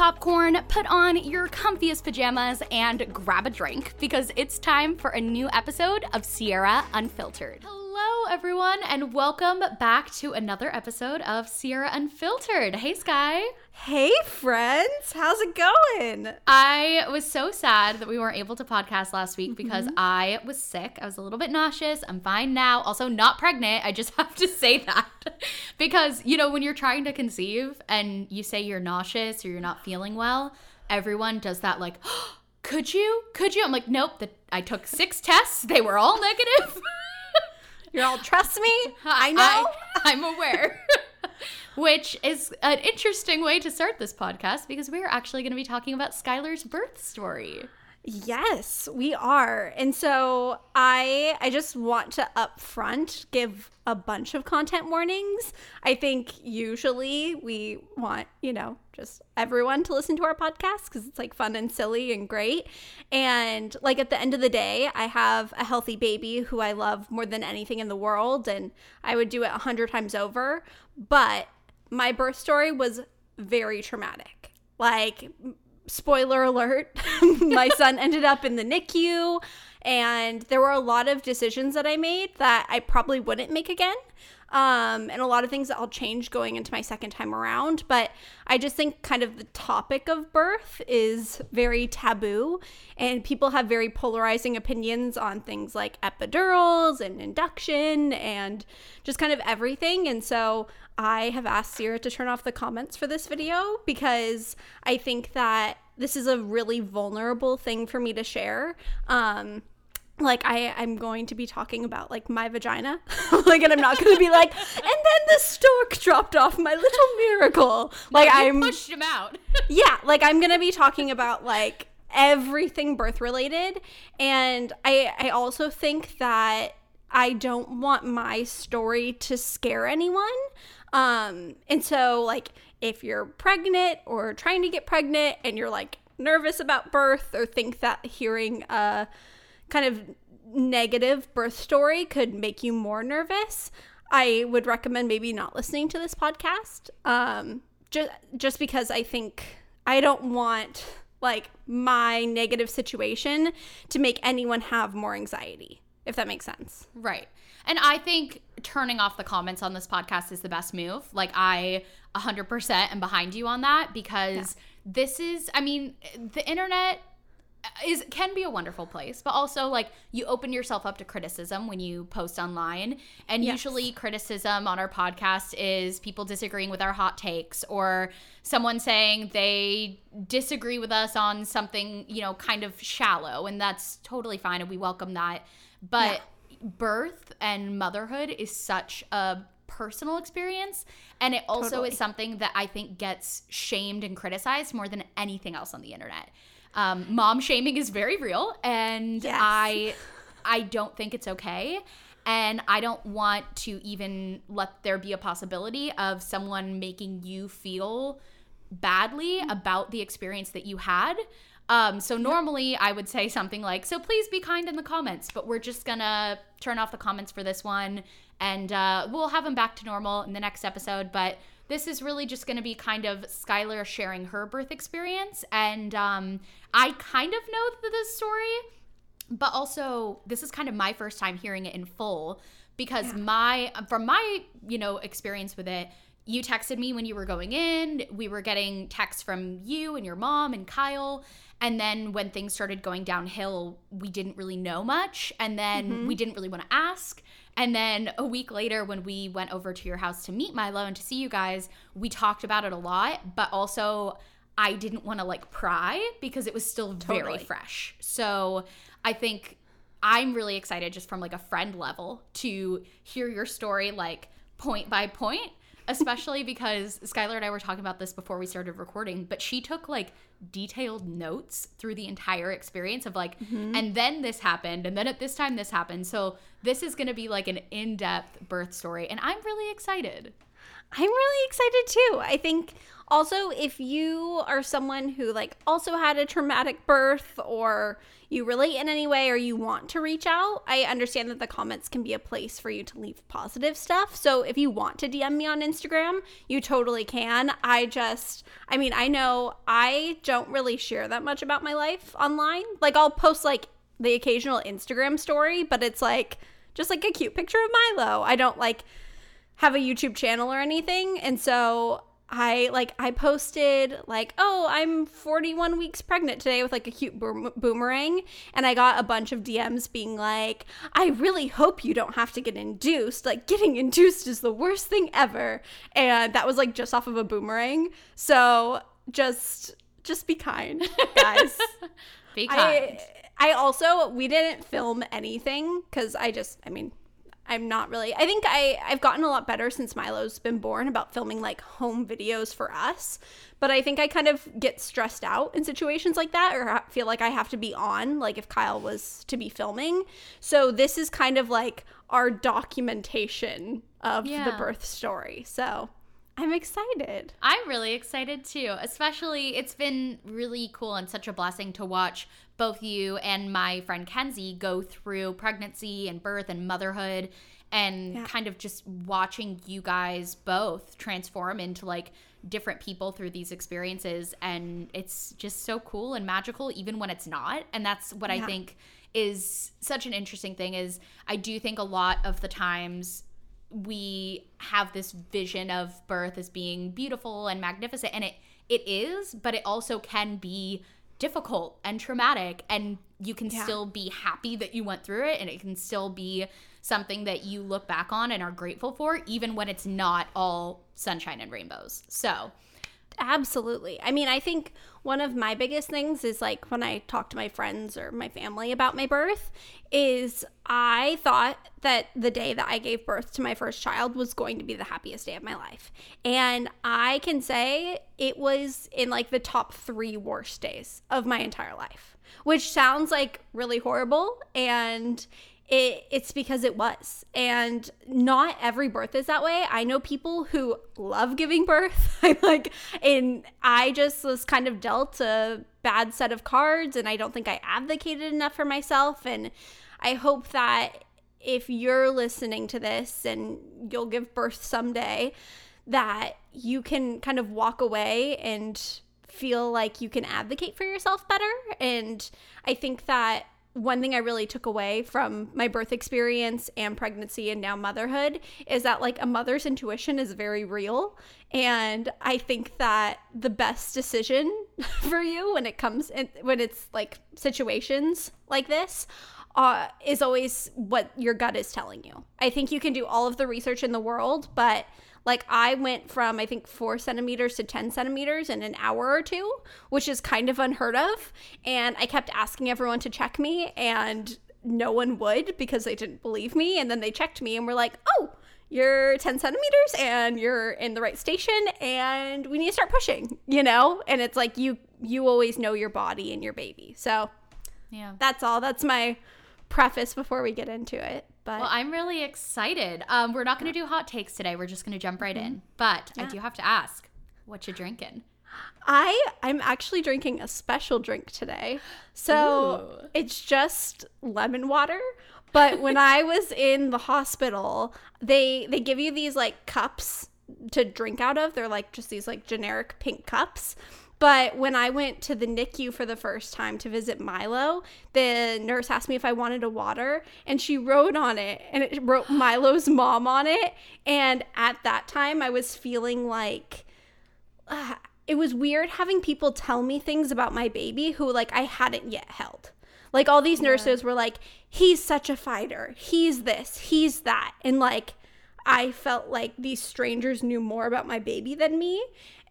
popcorn, put on your comfiest pajamas, and grab a drink because it's time for a new episode of Sierra Unfiltered. Hello, everyone, and welcome back to another episode of Sierra Unfiltered. Hey, Sky. Hey, friends. How's it going? I was so sad that we weren't able to podcast last week because mm-hmm. I was sick. I was a little bit nauseous. I'm fine now. Also, not pregnant. I just have to say that because, you know, when you're trying to conceive and you say you're nauseous or you're not feeling well, everyone does that like, oh, could you? Could you? I'm like, nope. The, I took six tests. They were all negative. You're all, trust me. I know. I, I'm aware which is an interesting way to start this podcast because we're actually going to be talking about Skylar's birth story. Yes, we are. And so I I just want to upfront give a bunch of content warnings. I think usually we want, you know, just everyone to listen to our podcast cuz it's like fun and silly and great. And like at the end of the day, I have a healthy baby who I love more than anything in the world and I would do it a 100 times over, but my birth story was very traumatic. Like, spoiler alert, my son ended up in the NICU, and there were a lot of decisions that I made that I probably wouldn't make again um, and a lot of things that I'll change going into my second time around. But I just think kind of the topic of birth is very taboo, and people have very polarizing opinions on things like epidurals and induction and just kind of everything. And so I have asked Sierra to turn off the comments for this video because I think that this is a really vulnerable thing for me to share. Um, like I I'm going to be talking about like my vagina. Like and I'm not going to be like and then the stork dropped off my little miracle. Like no, I'm pushed him out. Yeah like I'm going to be talking about like everything birth related. And I I also think that I don't want my story to scare anyone. Um and so like if you're pregnant or trying to get pregnant and you're like nervous about birth or think that hearing uh kind of negative birth story could make you more nervous, I would recommend maybe not listening to this podcast. Um, just just because I think I don't want like my negative situation to make anyone have more anxiety, if that makes sense. Right. And I think turning off the comments on this podcast is the best move. Like I 100% am behind you on that because yeah. this is I mean, the internet is can be a wonderful place but also like you open yourself up to criticism when you post online and yes. usually criticism on our podcast is people disagreeing with our hot takes or someone saying they disagree with us on something you know kind of shallow and that's totally fine and we welcome that but yeah. birth and motherhood is such a personal experience and it also totally. is something that i think gets shamed and criticized more than anything else on the internet um, mom shaming is very real, and yes. I I don't think it's okay. And I don't want to even let there be a possibility of someone making you feel badly about the experience that you had. Um, so normally I would say something like, "So please be kind in the comments," but we're just gonna turn off the comments for this one, and uh, we'll have them back to normal in the next episode. But this is really just going to be kind of Skylar sharing her birth experience. And um, I kind of know the story, but also this is kind of my first time hearing it in full because yeah. my, from my, you know, experience with it, you texted me when you were going in. We were getting texts from you and your mom and Kyle. And then when things started going downhill, we didn't really know much. And then mm-hmm. we didn't really want to ask. And then a week later, when we went over to your house to meet Milo and to see you guys, we talked about it a lot, but also I didn't want to like pry because it was still totally. very fresh. So I think I'm really excited just from like a friend level to hear your story like point by point especially because Skylar and I were talking about this before we started recording, but she took like detailed notes through the entire experience of like, mm-hmm. and then this happened, and then at this time this happened. So this is going to be like an in depth birth story, and I'm really excited. I'm really excited too. I think Also, if you are someone who like also had a traumatic birth or you relate in any way or you want to reach out, I understand that the comments can be a place for you to leave positive stuff. So if you want to DM me on Instagram, you totally can. I just I mean, I know I don't really share that much about my life online. Like I'll post like the occasional Instagram story, but it's like just like a cute picture of Milo. I don't like have a YouTube channel or anything. And so I like I posted like, "Oh, I'm 41 weeks pregnant today" with like a cute boom- boomerang, and I got a bunch of DMs being like, "I really hope you don't have to get induced. Like getting induced is the worst thing ever." And that was like just off of a boomerang. So, just just be kind, guys. be kind. I, I also we didn't film anything cuz I just I mean I'm not really. I think I I've gotten a lot better since Milo's been born about filming like home videos for us. But I think I kind of get stressed out in situations like that or feel like I have to be on like if Kyle was to be filming. So this is kind of like our documentation of Yeah. the birth story. So I'm excited. I'm really excited too. Especially, it's been really cool and such a blessing to watch both you and my friend Kenzie go through pregnancy and birth and motherhood and Yeah. kind of just watching you guys both transform into like different people through these experiences. And it's just so cool and magical, even when it's not. And that's what I think is such an interesting thing is I do think a lot of the times we have this vision of birth as being beautiful and magnificent and it it is but it also can be difficult and traumatic and you can Yeah. still be happy that you went through it and it can still be something that you look back on and are grateful for even when it's not all sunshine and rainbows so Absolutely. I mean, I think one of my biggest things is like when I talk to my friends or my family about my birth is I thought that the day that I gave birth to my first child was going to be the happiest day of my life. And I can say it was in like the top 3 worst days of my entire life, which sounds like really horrible and it, it's because it was. And not every birth is that way. I know people who love giving birth. I like and i just was kind of dealt a bad set of cards and i don't think i advocated enough for myself. And i hope that if you're listening to this and you'll give birth someday that you can kind of walk away and feel like you can advocate for yourself better. And i think that one thing I really took away from my birth experience and pregnancy and now motherhood is that like a mother's intuition is very real. And I think that the best decision for you when it comes in, when it's like situations like this uh, is always what your gut is telling you. I think you can do all of the research in the world, but like I went from I think four centimeters to 10 centimeters in an hour or two, which is kind of unheard of. And I kept asking everyone to check me, and no one would because they didn't believe me. And then they checked me and were like, oh, you're 10 centimeters and you're in the right station and we need to start pushing you know? And it's like you you always know your body and your baby. So yeah. that's all. That's my preface before we get into it but well i'm really excited um we're not going to do hot takes today we're just going to jump right in but i do have to ask what you drinking I I'm actually drinking a special drink today. So Ooh. it's just lemon water. But when I was in the hospital, they they give you these like cups to drink out of. They're like just these like generic pink cups. But when I went to the NICU for the first time to visit Milo, the nurse asked me if I wanted a water, and she wrote on it, and it wrote Milo's mom on it. And at that time, I was feeling like uh, it was weird having people tell me things about my baby who like I hadn't yet held. Like all these nurses were like, he's such a fighter. He's this, he's that. And like I felt like these strangers knew more about my baby than me.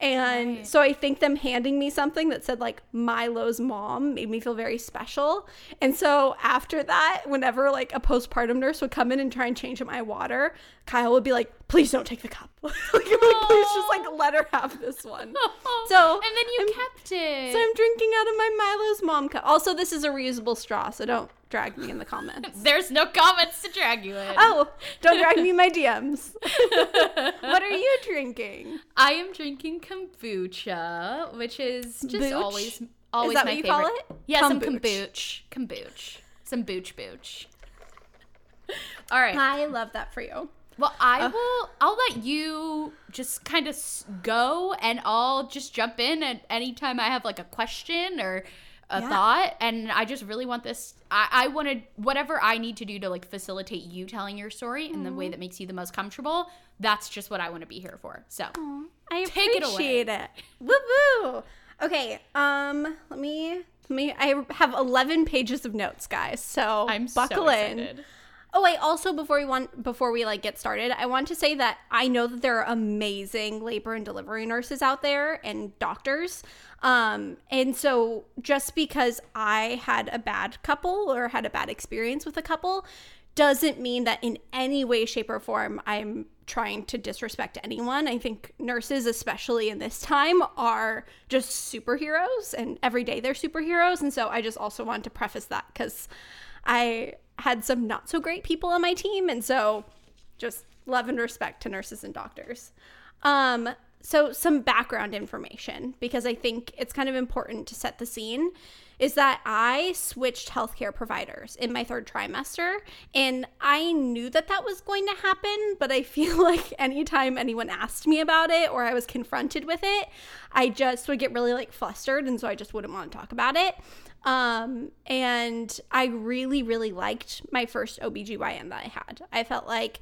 And Right. so I think them handing me something that said like Milo's mom made me feel very special. And so after that, whenever like a postpartum nurse would come in and try and change my water, Kyle would be like, please don't take the cup. like, like, please just like let her have this one. So and then you I'm- kept it. So I'm drinking out of my Milo's mom cup. Also, this is a reusable straw, so don't drag me in the comments. There's no comments to drag you in. Oh, don't drag me in my DMs. what are you drinking? I am drinking kombucha, which is just Booch? always always that my what you favorite. call it? Yeah, some Kombuch. kombuch, kombuch, some booch booch. All right. I love that for you. Well, I will. I'll let you just kind of go, and I'll just jump in at any time I have like a question or a Yeah. thought. And I just really want this. I, I wanted whatever I need to do to like facilitate you telling your story in the way that makes you the most comfortable. That's just what I want to be here for. So I Take it away. appreciate it. Woo woo. Okay. Um. Let me. Let me. I have 11 pages of notes, guys. So I'm buckle so in. Oh I also before we want before we like get started, I want to say that I know that there are amazing labor and delivery nurses out there and doctors. Um and so just because I had a bad couple or had a bad experience with a couple doesn't mean that in any way shape or form I'm trying to disrespect anyone. I think nurses especially in this time are just superheroes and every day they're superheroes and so I just also want to preface that cuz I had some not so great people on my team, and so just love and respect to nurses and doctors. Um, so some background information because I think it's kind of important to set the scene is that I switched healthcare providers in my third trimester and I knew that that was going to happen but I feel like anytime anyone asked me about it or I was confronted with it I just would get really like flustered and so I just wouldn't want to talk about it um, and I really, really liked my first OBGYN that I had. I felt like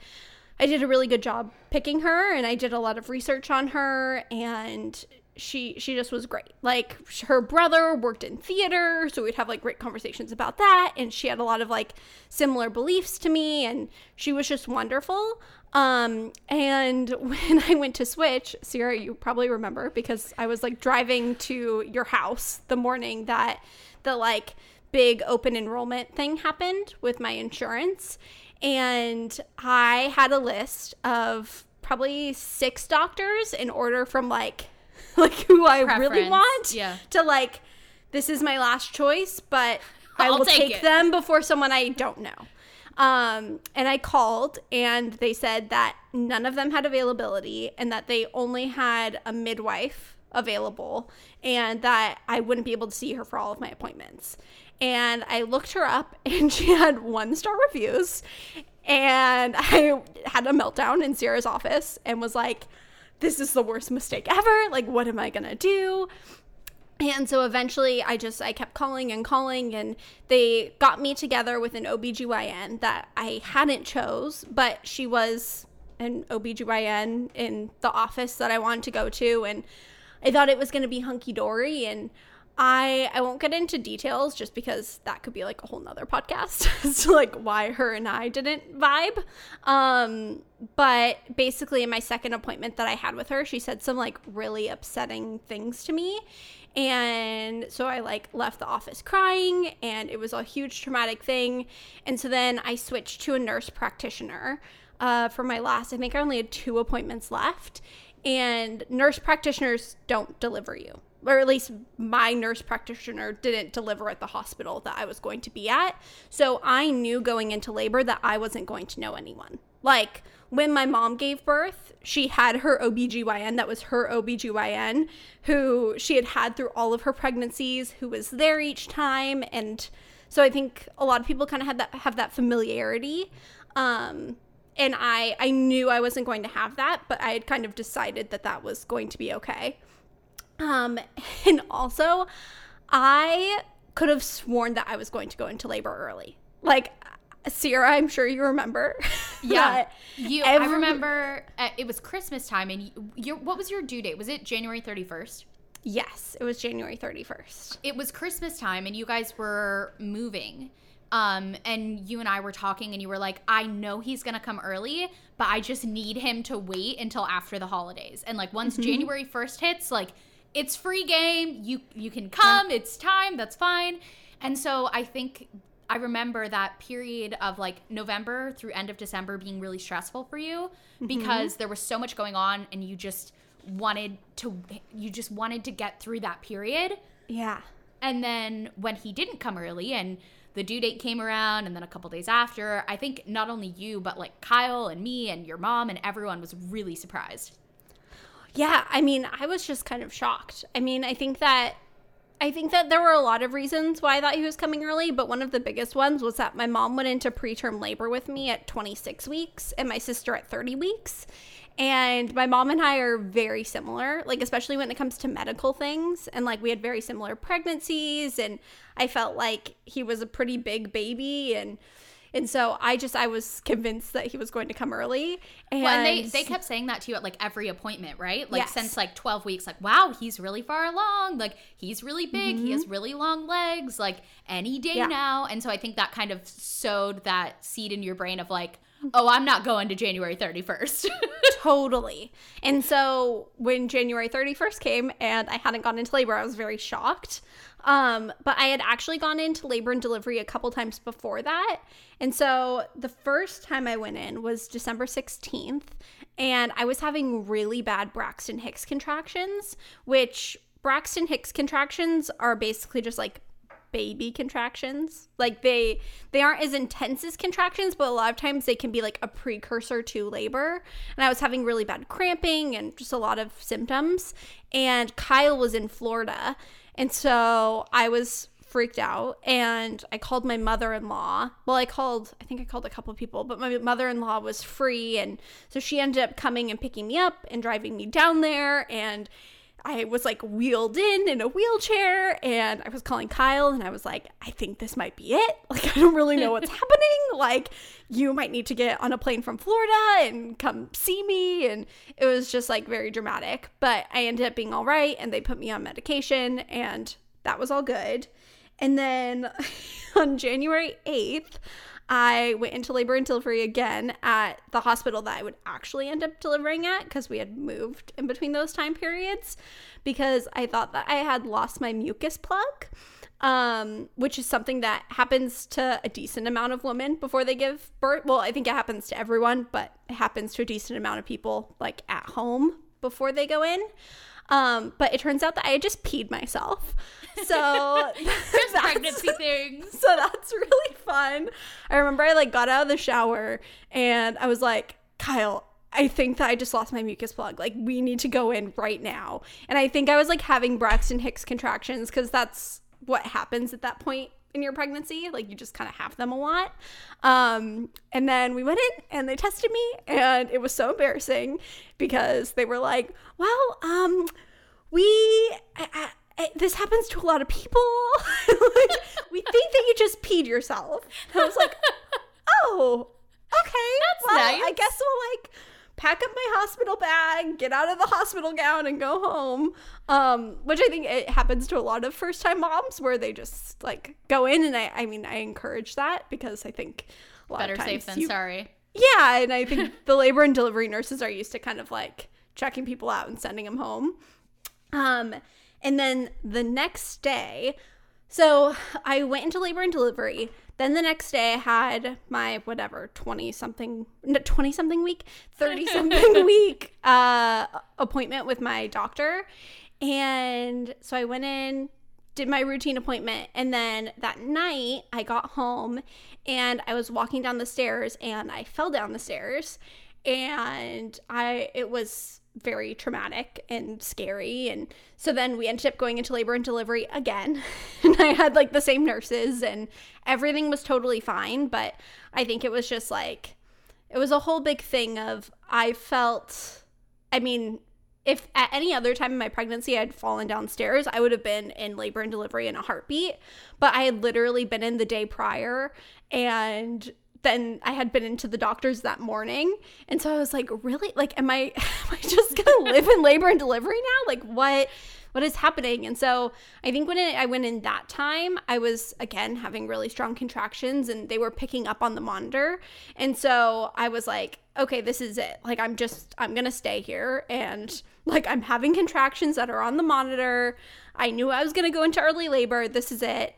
I did a really good job picking her and I did a lot of research on her and she she just was great. Like her brother worked in theater, so we'd have like great conversations about that and she had a lot of like similar beliefs to me and she was just wonderful. Um and when I went to switch, Sierra, you probably remember because I was like driving to your house the morning that the like big open enrollment thing happened with my insurance and I had a list of probably six doctors in order from like like who I really want yeah. to like this is my last choice but I I'll take take them before someone I don't know. Um, and I called and they said that none of them had availability and that they only had a midwife available and that I wouldn't be able to see her for all of my appointments. And I looked her up and she had one star reviews. And I had a meltdown in Sierra's office and was like, this is the worst mistake ever. Like, what am I going to do? And so eventually I just I kept calling and calling and they got me together with an OBGYN that I hadn't chose, but she was an OBGYN in the office that I wanted to go to and I thought it was going to be hunky dory and I I won't get into details just because that could be like a whole nother podcast as to like why her and I didn't vibe. Um, but basically in my second appointment that I had with her, she said some like really upsetting things to me. And so I like left the office crying and it was a huge traumatic thing. And so then I switched to a nurse practitioner uh, for my last, I think I only had two appointments left. And nurse practitioners don't deliver you or at least my nurse practitioner didn't deliver at the hospital that I was going to be at. So I knew going into labor that I wasn't going to know anyone. Like when my mom gave birth, she had her OBGYN that was her OBGYN who she had had through all of her pregnancies, who was there each time and so I think a lot of people kind of had that have that familiarity. Um and I I knew I wasn't going to have that, but I had kind of decided that that was going to be okay. Um, and also, I could have sworn that I was going to go into labor early. Like, Sierra, I'm sure you remember. Yeah, you. I remember uh, it was Christmas time, and you, your what was your due date? Was it January thirty first? Yes, it was January 31st. It was Christmas time, and you guys were moving. Um, and you and I were talking, and you were like, "I know he's gonna come early, but I just need him to wait until after the holidays." And like once January first hits, like it's free game. You you can come. It's time. That's fine. And so I think I remember that period of like November through end of December being really stressful for you because there was so much going on and you just wanted to you just wanted to get through that period. Yeah. And then when he didn't come early and the due date came around and then a couple days after, I think not only you but like Kyle and me and your mom and everyone was really surprised. Yeah, I mean, I was just kind of shocked. I mean, I think that I think that there were a lot of reasons why I thought he was coming early, but one of the biggest ones was that my mom went into preterm labor with me at 26 weeks and my sister at 30 weeks. And my mom and I are very similar, like especially when it comes to medical things. And like we had very similar pregnancies and I felt like he was a pretty big baby and and so I just I was convinced that he was going to come early. And, Well, and they they kept saying that to you at like every appointment, right? Like Yes. since like 12 weeks like wow, he's really far along. Like he's really big, he has really long legs, like any day Mm-hmm. Yeah. now. And so I think that kind of sowed that seed in your brain of like, "Oh, I'm not going to January 31st." Totally. And so when January 31st came and I hadn't gone into labor, I was very shocked. Um, but I had actually gone into labor and delivery a couple times before that. And so the first time I went in was December 16th, and I was having really bad Braxton Hicks contractions, which Braxton Hicks contractions are basically just like baby contractions. Like they they aren't as intense as contractions but a lot of times they can be like a precursor to labor. And i was having really bad cramping and just a lot of symptoms. And kyle was in florida. And so i was freaked out. And i called my mother-in-law. Well i called i think i called a couple people but my mother-in-law was free. And so she ended up coming and picking me up and driving me down there. And I was like wheeled in in a wheelchair and I was calling Kyle and I was like, I think this might be it. Like, I don't really know what's happening. Like, you might need to get on a plane from Florida and come see me. And it was just like very dramatic. But I ended up being all right and they put me on medication and that was all good. And then on January 8th, I went into labor and delivery again at the hospital that I would actually end up delivering at because we had moved in between those time periods because I thought that I had lost my mucus plug, um, which is something that happens to a decent amount of women before they give birth. Well, I think it happens to everyone, but it happens to a decent amount of people like at home before they go in. Um, but it turns out that I just peed myself. So Just pregnancy things. so that's really fun. I remember I like got out of the shower and I was like, Kyle, I think that I just lost my mucus plug. Like, we need to go in right now. And I think I was like having Braxton Hicks contractions because that's what happens at that point in your pregnancy. Like, you just kind of have them a lot. Um, and then we went in and they tested me, and it was so embarrassing because they were like, well, um, we. I- this happens to a lot of people. like, we think that you just peed yourself. And I was like, oh, okay. That's well, nice. I guess we'll like pack up my hospital bag, get out of the hospital gown, and go home. Um, which I think it happens to a lot of first time moms where they just like go in, and I, I mean, I encourage that because I think a lot Better of times safe than you- sorry. yeah, and I think the labor and delivery nurses are used to kind of like checking people out and sending them home. Um, and then the next day, so I went into labor and delivery. Then the next day, I had my whatever twenty something, twenty something week, thirty something week uh, appointment with my doctor, and so I went in, did my routine appointment, and then that night I got home, and I was walking down the stairs, and I fell down the stairs, and I it was very traumatic and scary. And so then we ended up going into labor and delivery again. And i had like the same nurses and everything was totally fine. But i think it was just like it was a whole big thing of i felt i mean if at any other time in my pregnancy i'd fallen downstairs i would have been in labor and delivery in a heartbeat. But i had literally been in the day prior and then I had been into the doctors that morning. And so I was like, really? Like, am I am I just gonna live in labor and delivery now? Like what what is happening? And so I think when it, I went in that time, I was again having really strong contractions and they were picking up on the monitor. And so I was like, okay, this is it. Like I'm just I'm gonna stay here and like I'm having contractions that are on the monitor. I knew I was gonna go into early labor. This is it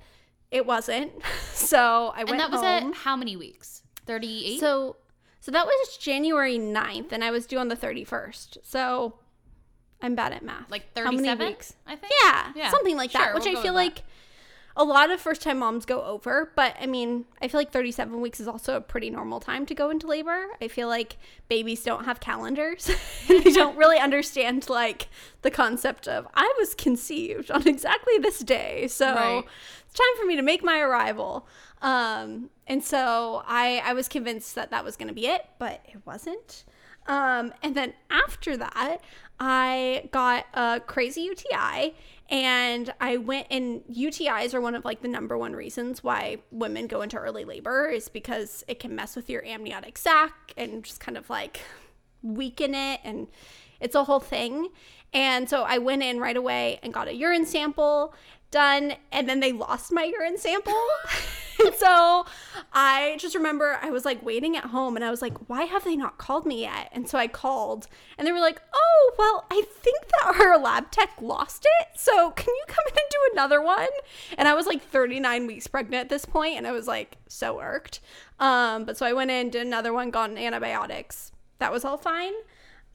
it wasn't. So I went And that was home. at how many weeks? 38? So so that was January 9th and I was due on the 31st. So I'm bad at math. like many 37? weeks? I think. Yeah, Yeah, something like sure, that, which we'll I feel like that. A lot of first time moms go over, but I mean, I feel like 37 weeks is also a pretty normal time to go into labor. I feel like babies don't have calendars. they don't really understand like the concept of I was conceived on exactly this day. So Right. it's time for me to make my arrival. Um, and so I, I was convinced that that was going to be it, but it wasn't. Um, and then after that, I got a crazy UTI and I went and UTIs are one of like the number one reasons why women go into early labor is because it can mess with your amniotic sac and just kind of like weaken it and it's a whole thing. And so I went in right away and got a urine sample done and then they lost my urine sample. and so I just remember I was like waiting at home and I was like, why have they not called me yet? And so I called and they were like, oh, well, I think that our lab tech lost it. So can you come in and do another one? And I was like 39 weeks pregnant at this point and I was like so irked. Um, but so I went in, did another one, got on antibiotics. That was all fine.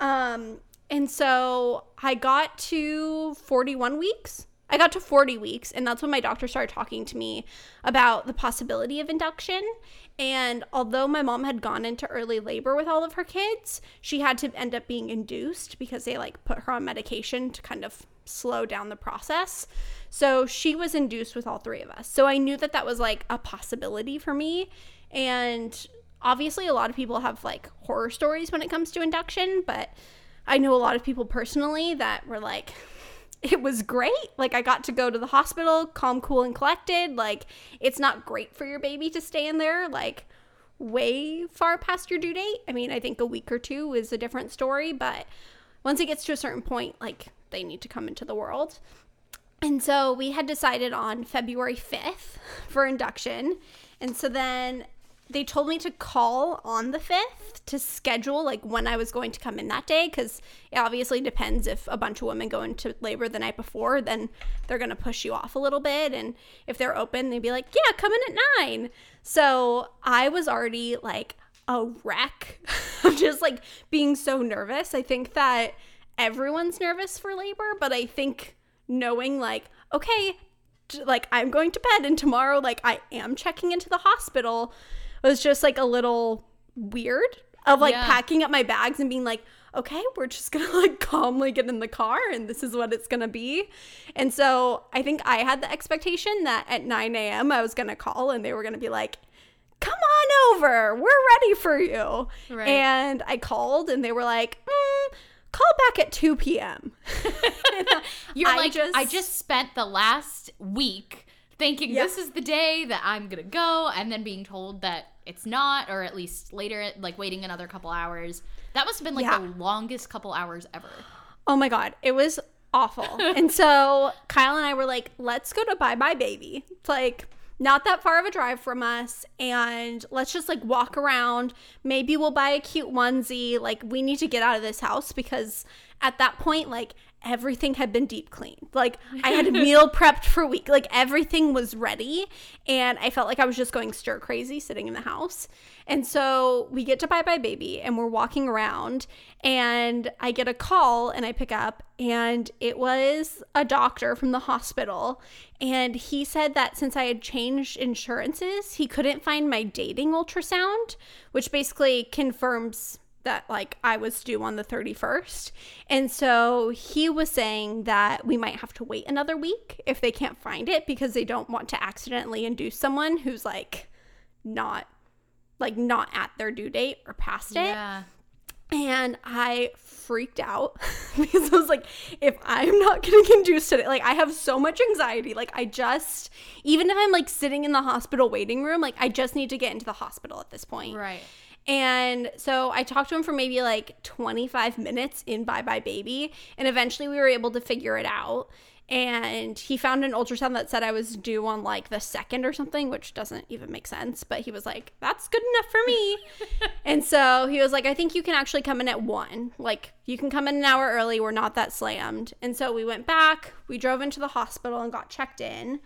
Um, and so I got to 41 weeks. I got to 40 weeks, and that's when my doctor started talking to me about the possibility of induction. And although my mom had gone into early labor with all of her kids, she had to end up being induced because they like put her on medication to kind of slow down the process. So she was induced with all three of us. So I knew that that was like a possibility for me. And obviously, a lot of people have like horror stories when it comes to induction, but I know a lot of people personally that were like, it was great. Like, I got to go to the hospital, calm, cool, and collected. Like, it's not great for your baby to stay in there, like, way far past your due date. I mean, I think a week or two is a different story, but once it gets to a certain point, like, they need to come into the world. And so we had decided on February 5th for induction. And so then they told me to call on the 5th to schedule like when I was going to come in that day because it obviously depends if a bunch of women go into labor the night before, then they're going to push you off a little bit. And if they're open, they'd be like, yeah, come in at nine. So I was already like a wreck of just like being so nervous. I think that everyone's nervous for labor, but I think knowing like, okay, like I'm going to bed and tomorrow like I am checking into the hospital was just like a little weird of like Yeah. packing up my bags and being like, okay, we're just gonna like calmly get in the car and this is what it's gonna be. And so I think I had the expectation that at 9 a.m. I was gonna call and they were gonna be like, come on over, we're ready for you. Right. And I called and they were like, mm, call back at 2 p.m. You're I like, just- I just spent the last week thinking this is the day that I'm gonna go, and then being told that it's not, or at least later, like waiting another couple hours. That must have been like Yeah. the longest couple hours ever. Oh my god, it was awful. and so Kyle and I were like, let's go to Buy Buy Baby. It's like not that far of a drive from us and let's just like walk around. Maybe we'll buy a cute onesie. Like we need to get out of this house because at that point like everything had been deep cleaned. Like I had a meal prepped for a week. Like everything was ready and I felt like I was just going stir crazy sitting in the house. And so we get to Buy Buy Baby and we're walking around and I get a call and I pick up and it was a doctor from the hospital and he said that since I had changed insurances, he couldn't find my dating ultrasound, which basically confirms that like I was due on the 31st. And so he was saying that we might have to wait another week if they can't find it because they don't want to accidentally induce someone who's like not like not at their due date or past it. Yeah. And I freaked out because I was like, if I'm not getting induced today, like I have so much anxiety. Like I just, even if I'm like sitting in the hospital waiting room, like I just need to get into the hospital at this point. Right. And so I talked to him for maybe like 25 minutes in Buy Buy Baby. And eventually we were able to figure it out. And he found an ultrasound that said I was due on like the second or something, which doesn't even make sense. But he was like, that's good enough for me. and so he was like, I think you can actually come in at one. Like, you can come in an hour early. We're not that slammed. And so we went back. We drove into the hospital and got checked in.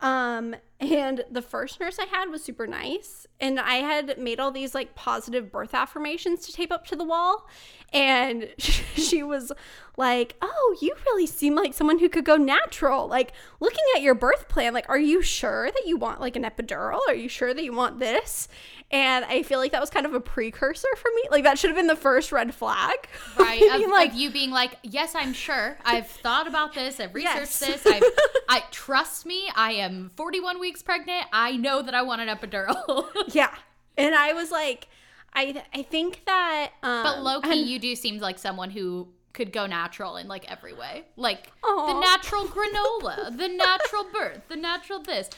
Um, and the first nurse I had was super nice. And I had made all these like positive birth affirmations to tape up to the wall. And she was like, Oh, you really seem like someone who could go natural. Like, looking at your birth plan, like, are you sure that you want like an epidural? Are you sure that you want this? And I feel like that was kind of a precursor for me. Like, that should have been the first red flag. Right. Of, like, of you being like, yes, I'm sure. I've thought about this. I've researched Yes. this. I've, I trust me. I am 41 weeks pregnant. I know that I want an epidural. yeah. And I was like, I I think that um but Loki, and- you do seem like someone who could go natural in like every way. Like Aw. the natural granola, the natural birth, the natural this.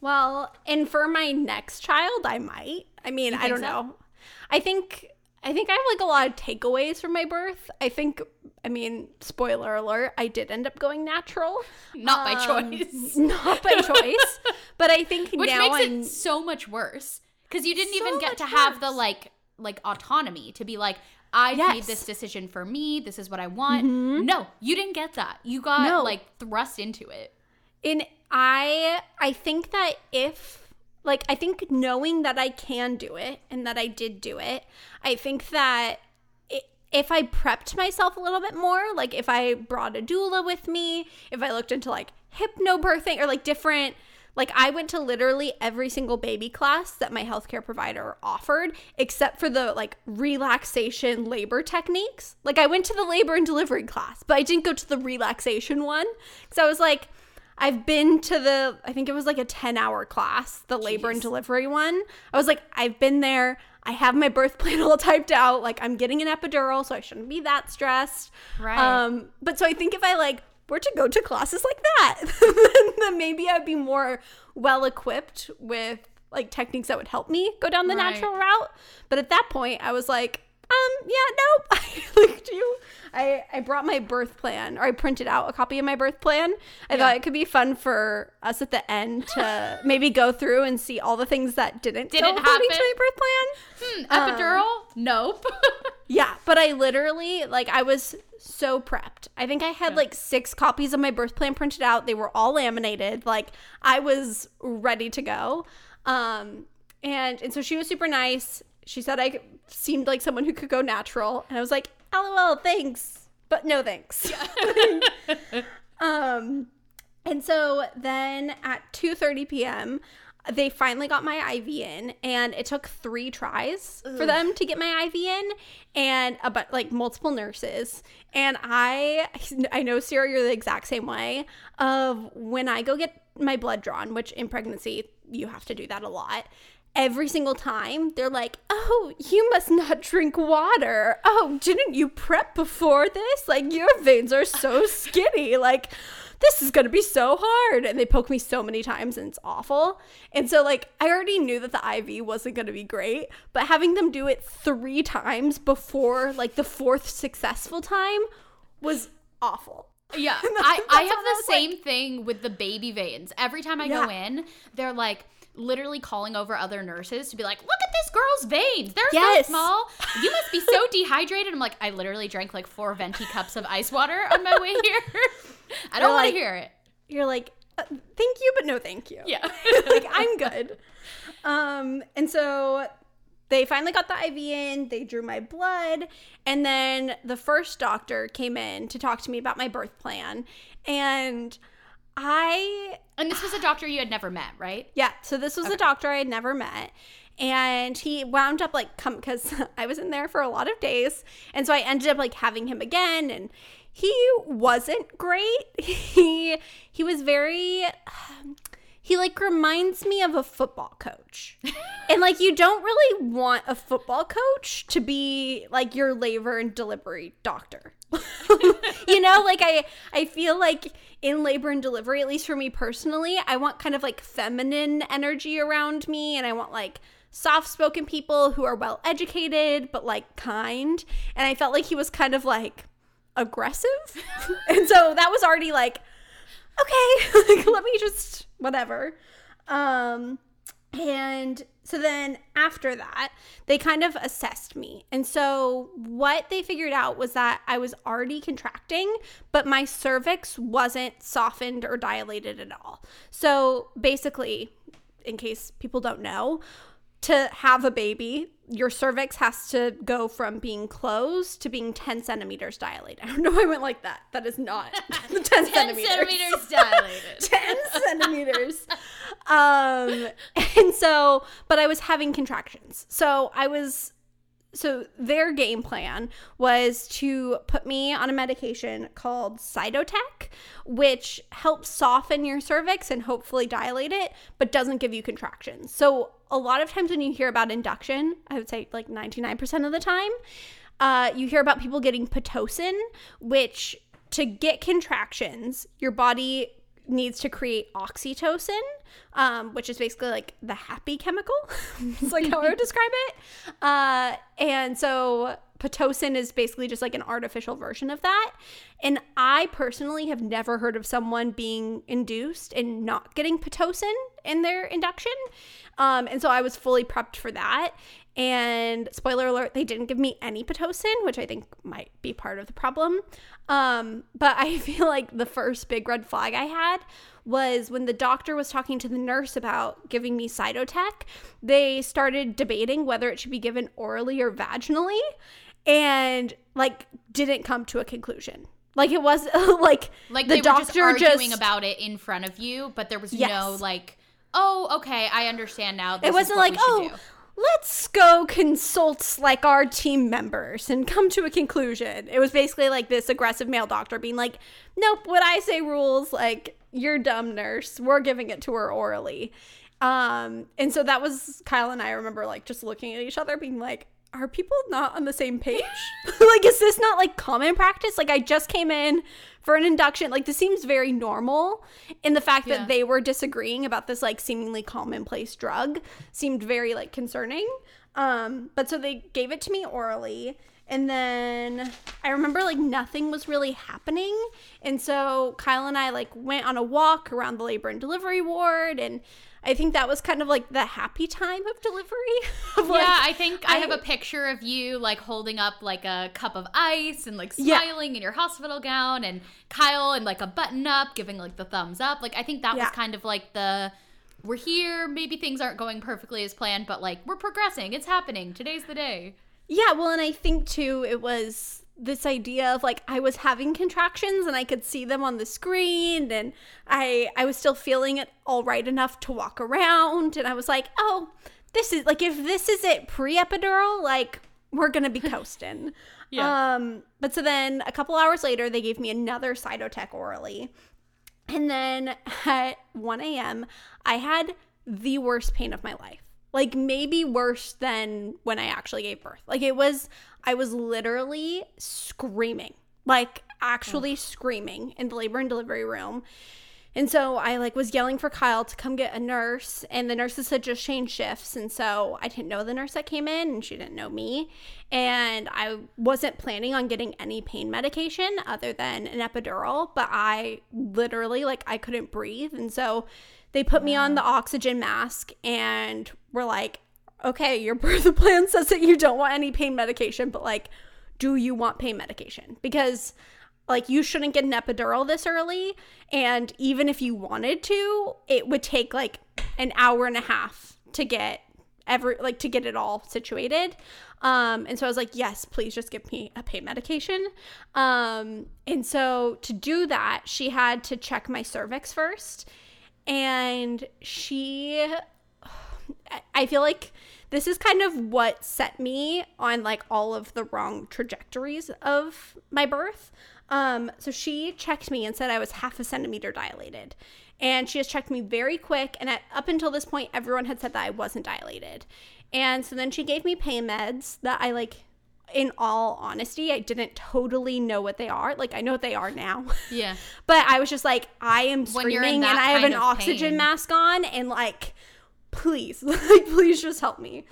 Well, and for my next child, I might. I mean, I don't so? know. I think I think I have like a lot of takeaways from my birth. I think I mean, spoiler alert, I did end up going natural. Not by Um, choice. Not by choice. but I think Which now makes I'm it so much worse. Because you didn't So even get to have the like like autonomy to be like, I made this decision for me. This is what I want. No, you didn't get that. You got No. like thrust into it. And I I think that if like I think knowing that I can do it and that I did do it, I think that i if I prepped myself a little bit more, like if I brought a doula with me, if I looked into like hypnobirthing or like different like I went to literally every single baby class that my healthcare provider offered except for the like relaxation labor techniques. Like I went to the labor and delivery class, but I didn't go to the relaxation one cuz I was like I've been to the, I think it was like a 10 hour class, the labor and delivery one. I was like, I've been there. I have my birth plan all typed out. Like, I'm getting an epidural, so I shouldn't be that stressed. Right. Um, but so I think if I like were to go to classes like that, then, then maybe I'd be more well equipped with like techniques that would help me go down the Right. natural route. But at that point, I was like, um, yeah, nope. like, do you? I, I brought my birth plan, or I printed out a copy of my birth plan. I Yeah. thought it could be fun for us at the end to maybe go through and see all the things that didn't, Didn't according to my birth plan. Hmm, Um, epidural? nope. Yeah, but I literally like I was so prepped. I think I had like six copies of my birth plan printed out. They were all laminated. Like I was ready to go. Um and and so she was super nice. She said I seemed like someone who could go natural, and I was like, "LOL, thanks." But no thanks. um and so then at 2:30 p.m., they finally got my IV in, and it took three tries for them to get my IV in, and about like multiple nurses. And I, I know Sierra, you're the exact same way. Of when I go get my blood drawn, which in pregnancy you have to do that a lot. Every single time, they're like, "Oh, you must not drink water. Oh, didn't you prep before this? Like your veins are so skinny. Like." this is going to be so hard. And they poke me so many times and it's awful. And so, like, I already knew that the IV wasn't going to be great, but having them do it three times before, like, the fourth successful time was awful. Yeah, I, I have I the like- same thing with the baby veins. Every time I go in, they're like literally calling over other nurses to be like, "Look at this girl's veins. They're Yes. so small. You must be so dehydrated." I'm like, I literally drank like four venti cups of ice water on my way here. I don't want like- to hear it. You're like, uh, thank you, but no thank you. Yeah. like, I'm good. Um, and so they finally got the IV in, they drew my blood, and then the first doctor came in to talk to me about my birth plan. And I and this was a doctor you had never met, right? Yeah, so this was a doctor I had never met. And he wound up like come because I was in there for a lot of days. And so I ended up like having him again and he wasn't great. He he was very he like reminds me of a football coach. and like you don't really want a football coach to be like your labor and delivery doctor. You know, like I I feel like in labor and delivery, at least for me personally, I want kind of like feminine energy around me and I want like soft spoken people who are well educated but like kind. And I felt like he was kind of like aggressive. and so that was already like okay, like let me just whatever. Um And so then after that, they kind of assessed me. And so what they figured out was that I was already contracting, but my cervix wasn't softened or dilated at all. So basically, in case people don't know, to have a baby, your cervix has to go from being closed to being 10 centimeters dilated. I don't know why I went like that. That is not 10, 10 centimeters. centimeters dilated. 10 centimeters. Um, and so, but I was having contractions. So I was, so their game plan was to put me on a medication called Cytotec, which helps soften your cervix and hopefully dilate it, but doesn't give you contractions. So a lot of times when you hear about induction, I would say like 99% of the time, uh, you hear about people getting Pitocin, which to get contractions, your body needs to create oxytocin, um, which is basically like the happy chemical. it's like how I would describe it. Uh, and so Pitocin is basically just like an artificial version of that. And I personally have never heard of someone being induced and not getting Pitocin in their induction. Um, and so I was fully prepped for that. And spoiler alert, they didn't give me any Pitocin, which I think might be part of the problem. Um, but I feel like the first big red flag I had was when the doctor was talking to the nurse about giving me Cytotec, they started debating whether it should be given orally or vaginally and like didn't come to a conclusion. Like it was like Like the doctor just arguing just- about it in front of you, but there was no like, oh, okay, I understand now. This it wasn't like, oh, do." Let's go consult like our team members and come to a conclusion. It was basically like this aggressive male doctor being like, nope, what I say rules. Like, you're dumb, nurse. We're giving it to her orally. Um, and so that was Kyle and I remember like just looking at each other being like, are people not on the same page? like, is this not like common practice? Like, I just came in for an induction. Like, this seems very normal. And the fact Yeah. that they were disagreeing about this like seemingly commonplace drug seemed very like concerning. Um, but so they gave it to me orally. And then I remember like nothing was really happening. And so Kyle and I like went on a walk around the labor and delivery ward. And I think that was kind of like the happy time of delivery. of, like, yeah, I think I, have a picture of you like holding up like a cup of ice and like Yeah. smiling in your hospital gown, and Kyle and like a button up giving like the thumbs up. Like I think that Yeah. was kind of like the we're here. Maybe things aren't going perfectly as planned, but like we're progressing. It's happening. Today's the day. Yeah, well, and I think too, it was this idea of like I was having contractions and I could see them on the screen, and I I was still feeling it all right enough to walk around, and I was like, oh, this is like if this is it pre epidural, like we're gonna be coasting. Yeah. Um, but so then a couple hours later, they gave me another Cytotec orally. And then at 1 a.m., I had the worst pain of my life. Like, maybe worse than when I actually gave birth. Like, it was, I was literally screaming, like, actually screaming in the labor and delivery room. And so I like was yelling for Kyle to come get a nurse, and the nurses had just changed shifts, and so I didn't know the nurse that came in, and she didn't know me, and I wasn't planning on getting any pain medication other than an epidural, but I literally like I couldn't breathe, and so they put me on the oxygen mask and were like, "Okay, your birth plan says that you don't want any pain medication, but like, do you want pain medication?" Because like you shouldn't get an epidural this early and even if you wanted to it would take like an hour and a half to get every like to get it all situated um and so i was like yes please just give me a pain medication um and so to do that she had to check my cervix first and she I- feel like this is kind of what set me on like all of the wrong trajectories of my birth. Um, so she checked me and said I was half a centimeter dilated. And she has checked me very quick. And at, up until this point, everyone had said that I wasn't dilated. And so then she gave me pain meds that I like, in all honesty, I didn't totally know what they are. Like, I know what they are now. Yeah. But I was just like, I am When you're in screaming and I have an oxygen pain. mask on and like, please, like, please just help me.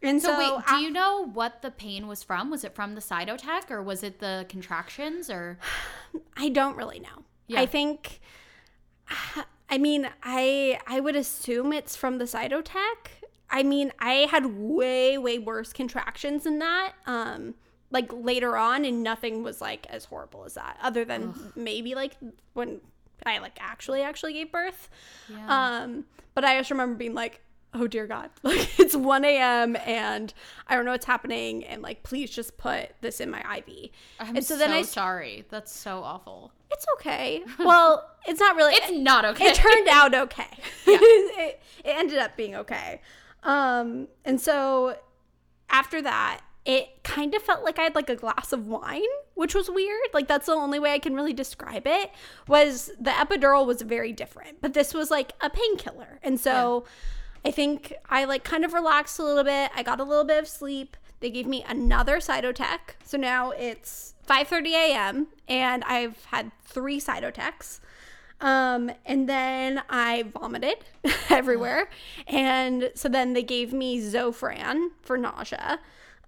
And so, So, wait, do I- you know what the pain was from? Was it from the cytotec or was it the contractions or I don't really know. Yeah. I think I mean, I I would assume it's from the Cytotec. I mean, I had way way worse contractions than that. Um like later on and nothing was like as horrible as that other than Ugh. maybe like when I like actually actually gave birth. Yeah. Um but I just remember being like oh dear god like it's 1 a.m and i don't know what's happening and like please just put this in my iv i'm and so, so then i sorry that's so awful it's okay well it's not really it's not okay it turned out okay yeah. it, it ended up being okay um and so after that it kind of felt like I had like a glass of wine, which was weird. Like that's the only way I can really describe it. Was the epidural was very different, but this was like a painkiller. And so yeah I think I like kind of relaxed a little bit. I got a little bit of sleep. They gave me another Cytotec. So now it's 5:30 a.m. and I've had three Cytotecs. Um, and then I vomited everywhere. And so then they gave me Zofran for nausea.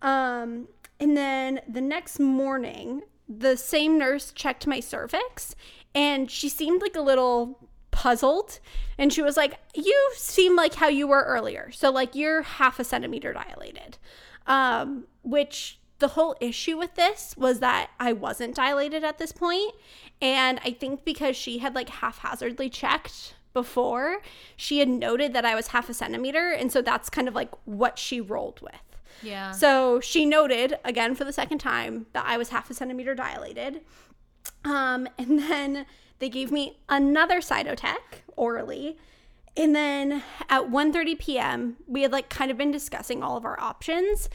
Um, and then the next morning, the same nurse checked my cervix and she seemed like a little puzzled. And she was like you seem like how you were earlier. So like you're half a centimeter dilated. Um which the whole issue with this was that I wasn't dilated at this point. And I think because she had like haphazardly checked before she had noted that I was half a centimeter. And so that's kind of like what she rolled with. Yeah. So she noted again for the second time that I was half a centimeter dilated. Um, and then they gave me another Cytotec orally. And then at 1:30 p.m., we had like kind of been discussing all of our options.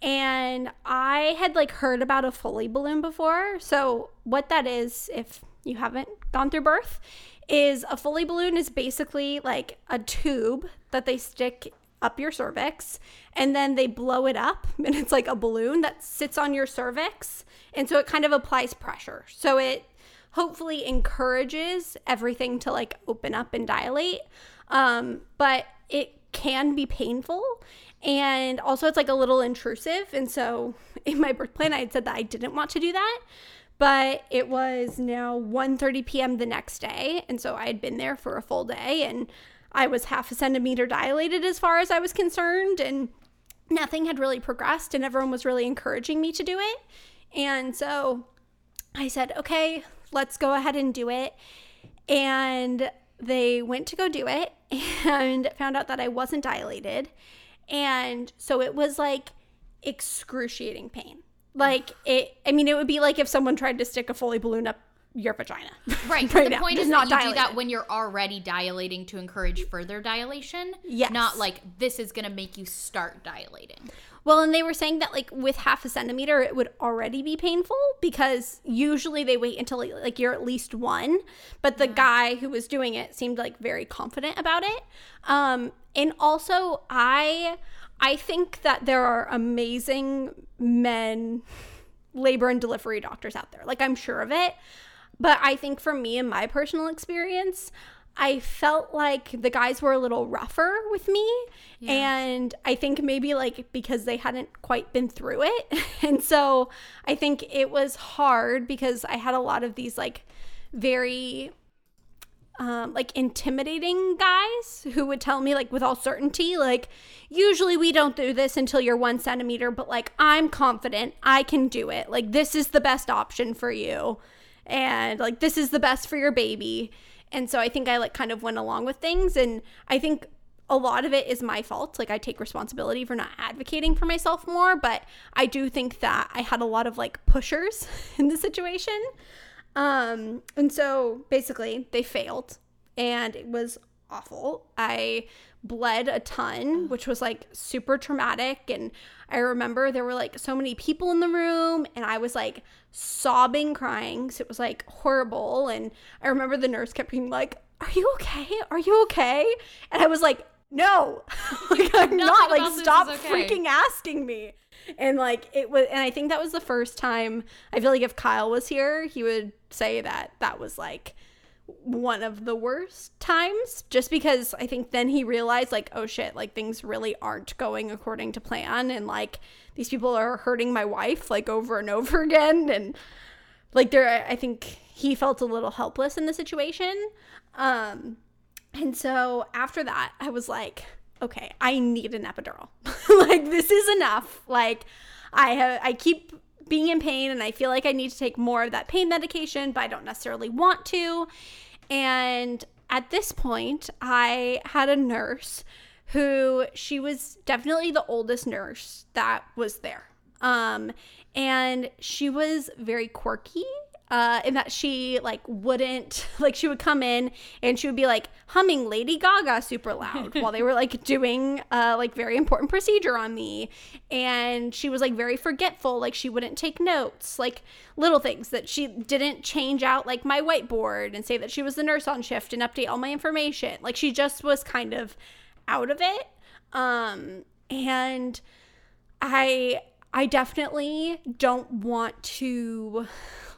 And I had like heard about a Foley balloon before. So what that is, if you haven't gone through birth, is a Foley balloon is basically like a tube that they stick up your cervix and then they blow it up and it's like a balloon that sits on your cervix and so it kind of applies pressure so it hopefully encourages everything to like open up and dilate. Um, but it can be painful. And also, it's like a little intrusive. And so, in my birth plan, I had said that I didn't want to do that. But it was now 1:30 p.m. the next day, and so I had been there for a full day, and I was half a centimeter dilated as far as I was concerned, and nothing had really progressed, and everyone was really encouraging me to do it. And so I said, okay, let's go ahead and do it. And they went to go do it and found out that I wasn't dilated. And so it was like excruciating pain. Like it, I mean, it would be like if someone tried to stick a Foley balloon up your vagina. Right. right the now. point is not that you do that when you're already dilating to encourage further dilation. Yes. Not like this is going to make you start dilating. Well, and they were saying that like with half a centimeter, it would already be painful because usually they wait until like you're at least one. But the yeah. guy who was doing it seemed like very confident about it. Um, and also, I I think that there are amazing men labor and delivery doctors out there. Like I'm sure of it. But I think for me, and my personal experience, I felt like the guys were a little rougher with me. Yeah. And I think maybe like because they hadn't quite been through it. and so I think it was hard because I had a lot of these like very um, like intimidating guys who would tell me like with all certainty like usually we don't do this until you're one centimeter but like i'm confident i can do it like this is the best option for you and like this is the best for your baby and so I think I like kind of went along with things. And I think a lot of it is my fault. Like I take responsibility for not advocating for myself more, but I do think that I had a lot of like pushers in the situation. Um, and so basically they failed and it was awful. I bled a ton, which was like super traumatic. And I remember there were like so many people in the room, and I was like sobbing, crying. So it was like horrible. And I remember the nurse kept being like, Are you okay? Are you okay? And I was like, No, like, I'm not. Like, stop okay. freaking asking me. And like it was, and I think that was the first time I feel like if Kyle was here, he would say that that was like one of the worst times just because I think then he realized like oh shit like things really aren't going according to plan and like these people are hurting my wife like over and over again and like there I think he felt a little helpless in the situation um And so after that, I was like, okay, I need an epidural. like this is enough. Like I have I keep being in pain and I feel like I need to take more of that pain medication, but I don't necessarily want to. And at this point, I had a nurse who she was definitely the oldest nurse that was there. Um, and she was very quirky uh, in that she like wouldn't like she would come in and she would be like humming Lady Gaga super loud while they were like doing uh, like very important procedure on me, and she was like very forgetful, like she wouldn't take notes, like little things that she didn't change out like my whiteboard and say that she was the nurse on shift and update all my information, like she just was kind of out of it, um, and I I definitely don't want to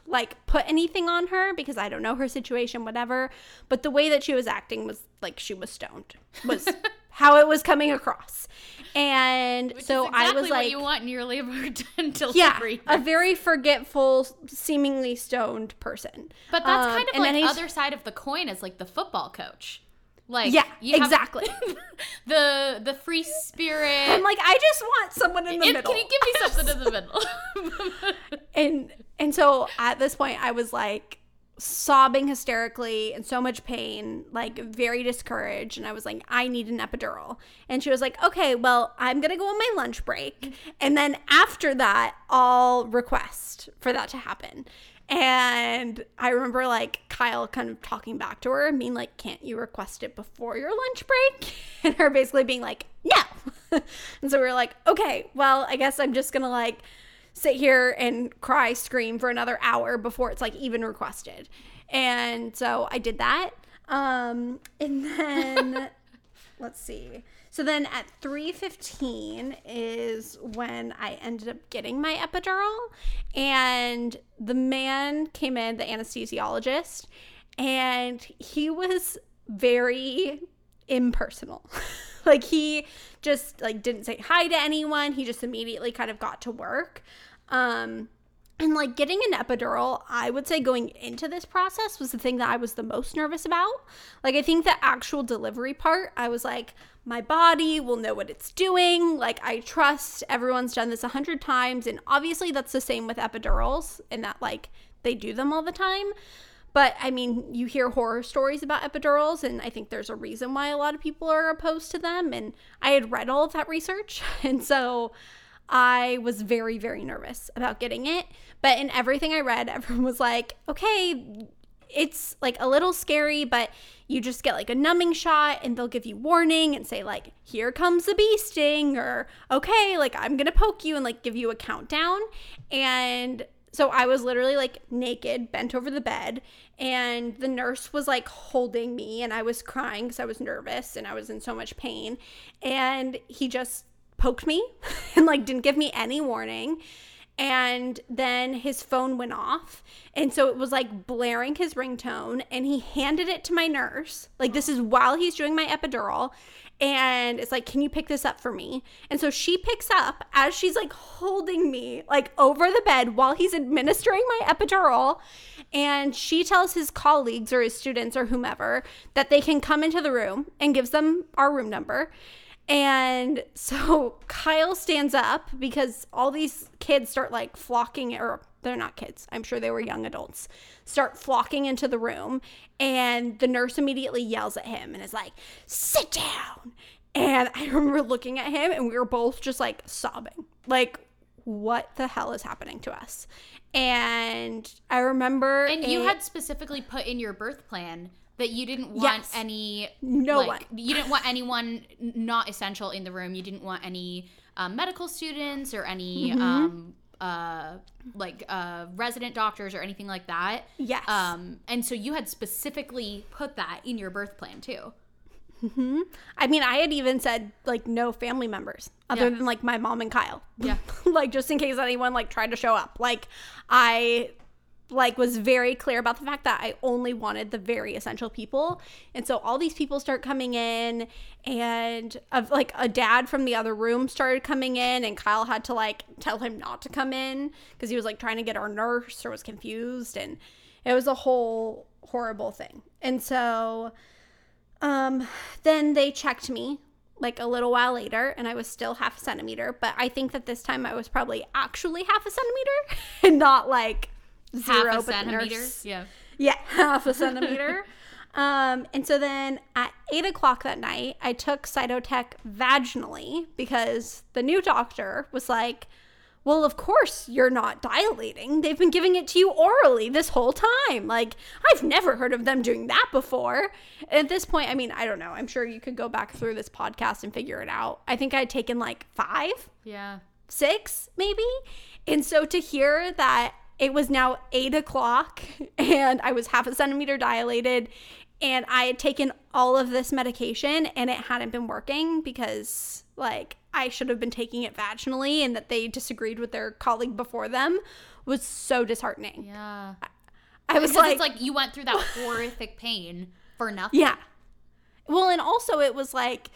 like put anything on her because I don't know her situation, whatever. But the way that she was acting was like she was stoned, was how it was coming across. And Which so exactly I was what like, you want in your labor and yeah, a very forgetful, seemingly stoned person. But that's Um, kind of like he's- other side of the coin is like the football coach. Like Yeah, exactly. the the free spirit. I'm like, I just want someone in the middle. Can you give me something in the middle? and and so at this point i was like sobbing hysterically in so much pain like very discouraged and i was like i need an epidural and she was like okay well i'm gonna go on my lunch break and then after that i'll request for that to happen and i remember like kyle kind of talking back to her and being like can't you request it before your lunch break and her basically being like no and so we were like okay well i guess i'm just gonna like sit here and cry, scream for another hour before it's like even requested. And so I did that. Um, and then let's see. So then at 3:15 is when I ended up getting my epidural and the man came in, the anesthesiologist, and he was very impersonal. like he just like didn't say hi to anyone. He just immediately kind of got to work. Um and like getting an epidural, I would say going into this process was the thing that I was the most nervous about. Like I think the actual delivery part, I was like my body will know what it's doing. Like I trust everyone's done this a hundred times and obviously that's the same with epidurals and that like they do them all the time. But I mean, you hear horror stories about epidurals, and I think there's a reason why a lot of people are opposed to them. And I had read all of that research, and so I was very, very nervous about getting it. But in everything I read, everyone was like, okay, it's like a little scary, but you just get like a numbing shot and they'll give you warning and say like here comes the bee sting or okay like i'm gonna poke you and like give you a countdown and so I was literally like naked, bent over the bed, and the nurse was like holding me, and I was crying because I was nervous and I was in so much pain. And he just poked me and like didn't give me any warning. And then his phone went off. And so it was like blaring his ringtone, and he handed it to my nurse. Like, this is while he's doing my epidural and it's like, can you pick this up for me? And so she picks up as she's like holding me like over the bed while he's administering my epidural. And she tells his colleagues or his students or whomever that they can come into the room and gives them our room number. And so Kyle stands up because all these kids start like flocking, or they're not kids, I'm sure they were young adults, start flocking into the room. And the nurse immediately yells at him and is like, sit down. And I remember looking at him and we were both just like sobbing. Like, what the hell is happening to us? And I remember. and you it- had specifically put in your birth plan that you didn't want Yes. any No like, one. You didn't want anyone not essential in the room. You didn't want any um, medical students or any Mm-hmm. um, uh, like uh, resident doctors or anything like that. Yes. Um, and so you had specifically put that in your birth plan too. Mhm. I mean, I had even said like no family members other Yeah. than like my mom and Kyle. Yeah. like just in case anyone like tried to show up. Like I like was very clear about the fact that I only wanted the very essential people. And so all these people start coming in and of like a dad from the other room started coming in and Kyle had to like tell him not to come in because he was like trying to get our nurse or was confused and it was a whole horrible thing. And so Um, then they checked me like a little while later and I was still half a centimeter, but I think that this time I was probably actually half a centimeter and not like zero Half a centimeter. nurse- Yeah. yeah, half a centimeter. um, and so then at eight o'clock that night, I took Cytotec vaginally because the new doctor was like, well, of course you're not dilating. They've been giving it to you orally this whole time. Like, I've never heard of them doing that before. And at this point, I mean, I don't know. I'm sure you could go back through this podcast and figure it out. I think I'd taken like five Yeah. six, maybe. And so to hear that it was now eight o'clock and I was half a centimeter dilated and I had taken all of this medication and it hadn't been working because, like, I should have been taking it vaginally and that they disagreed with their colleague before them was so disheartening. Yeah. I was Because like, it's like you went through that horrific pain for nothing. Yeah. Well, and also it was like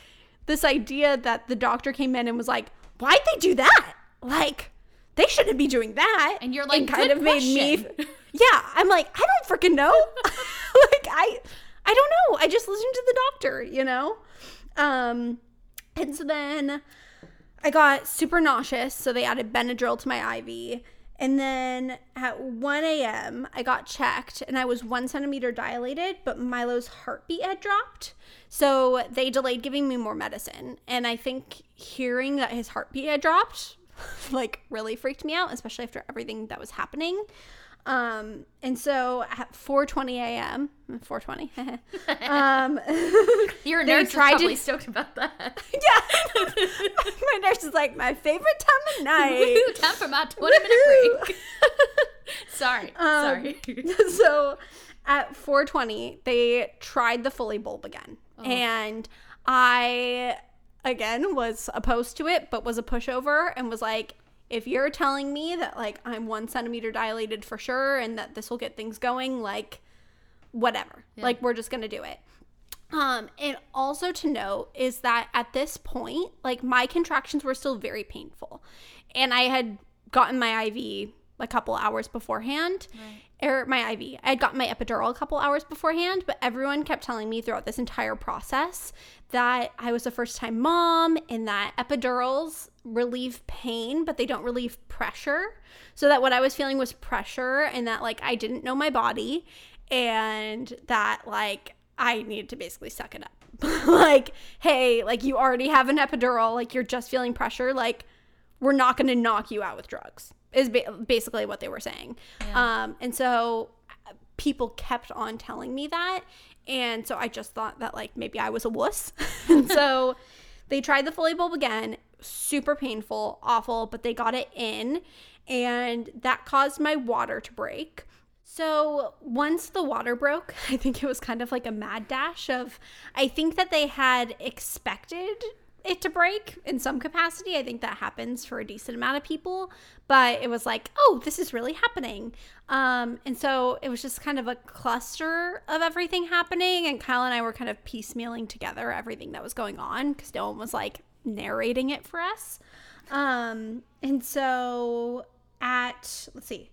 this idea that the doctor came in and was like, "Why'd they do that? Like, they shouldn't be doing that." And you're like, it kind "Good of made me. question." Yeah, I'm like, I don't freaking know. like, I, I don't know. I just listened to the doctor, you know. Um, and so then I got super nauseous, so they added Benadryl to my IV. And then at 1 a.m., I got checked and I was one centimeter dilated, but Milo's heartbeat had dropped. So they delayed giving me more medicine. And I think hearing that his heartbeat had dropped, like, really freaked me out, especially after everything that was happening. Um, and so at 4:20 a.m., 4:20, um, Your nurse tried to- stoked about that. yeah, my nurse is like my favorite time of night. Woo, Time for my 20 minute break. Sorry. Um, Sorry. so at 420 they tried the Foley bulb again and i again was opposed to it but was a pushover and was like if you're telling me that like i'm one centimeter dilated for sure and that this will get things going like whatever. Like we're just gonna do it. Um and also to note is that at this point like my contractions were still very painful. And i had gotten my iv a couple hours beforehand or my iv i had gotten my epidural a couple hours beforehand but everyone kept telling me throughout this entire process that i was a first time mom and that epidurals relieve pain but they don't relieve pressure so that what i was feeling was pressure and that like i didn't know my body and that like I needed to basically suck it up. like, hey, like you already have an epidural, like you're just feeling pressure, like we're not going to knock you out with drugs. Is ba- basically what they were saying. Um and so people kept on telling me that and so I just thought that like maybe I was a wuss. and so they tried the Foley bulb again, super painful, awful, but they got it in and that caused my water to break. So once the water broke, I think it was kind of like a mad dash of I think that they had expected it to break in some capacity. I think that happens for a decent amount of people, but it was like, oh, this is really happening. Um, and so it was just kind of a cluster of everything happening. And Kyle and I were kind of piecemealing together everything that was going on because no one was like narrating it for us. Um, and so at, let's see,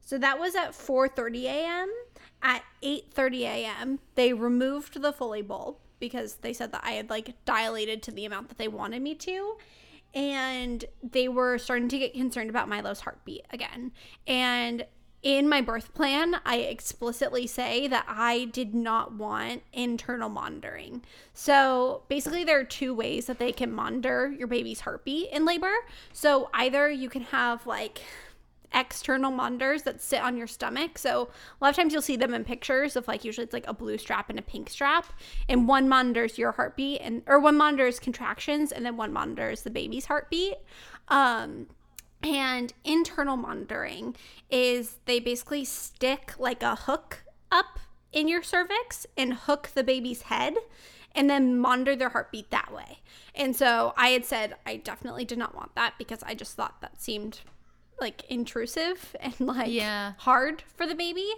so that was at 4:30 a.m. At 8:30 a.m., they removed the Foley bulb because they said that I had like dilated to the amount that they wanted me to. And they were starting to get concerned about Milo's heartbeat again. And in my birth plan, I explicitly say that I did not want internal monitoring. So basically, there are two ways that they can monitor your baby's heartbeat in labor. So either you can have like external monitors that sit on your stomach. So a lot of times you'll see them in pictures of like usually it's like a blue strap and a pink strap, and one monitors your heartbeat and or one monitors contractions and then one monitors the baby's heartbeat. Um and internal monitoring is they basically stick like a hook up in your cervix and hook the baby's head and then monitor their heartbeat that way. And so I had said I definitely did not want that because I just thought that seemed like intrusive and like Yeah. hard for the baby.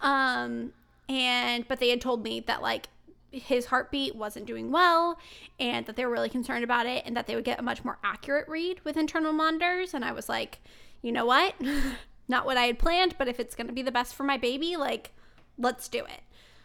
Um and but they had told me that like his heartbeat wasn't doing well and that they were really concerned about it and that they would get a much more accurate read with internal monitors and I was like, "You know what? Not what I had planned, but if it's going to be the best for my baby, like let's do it."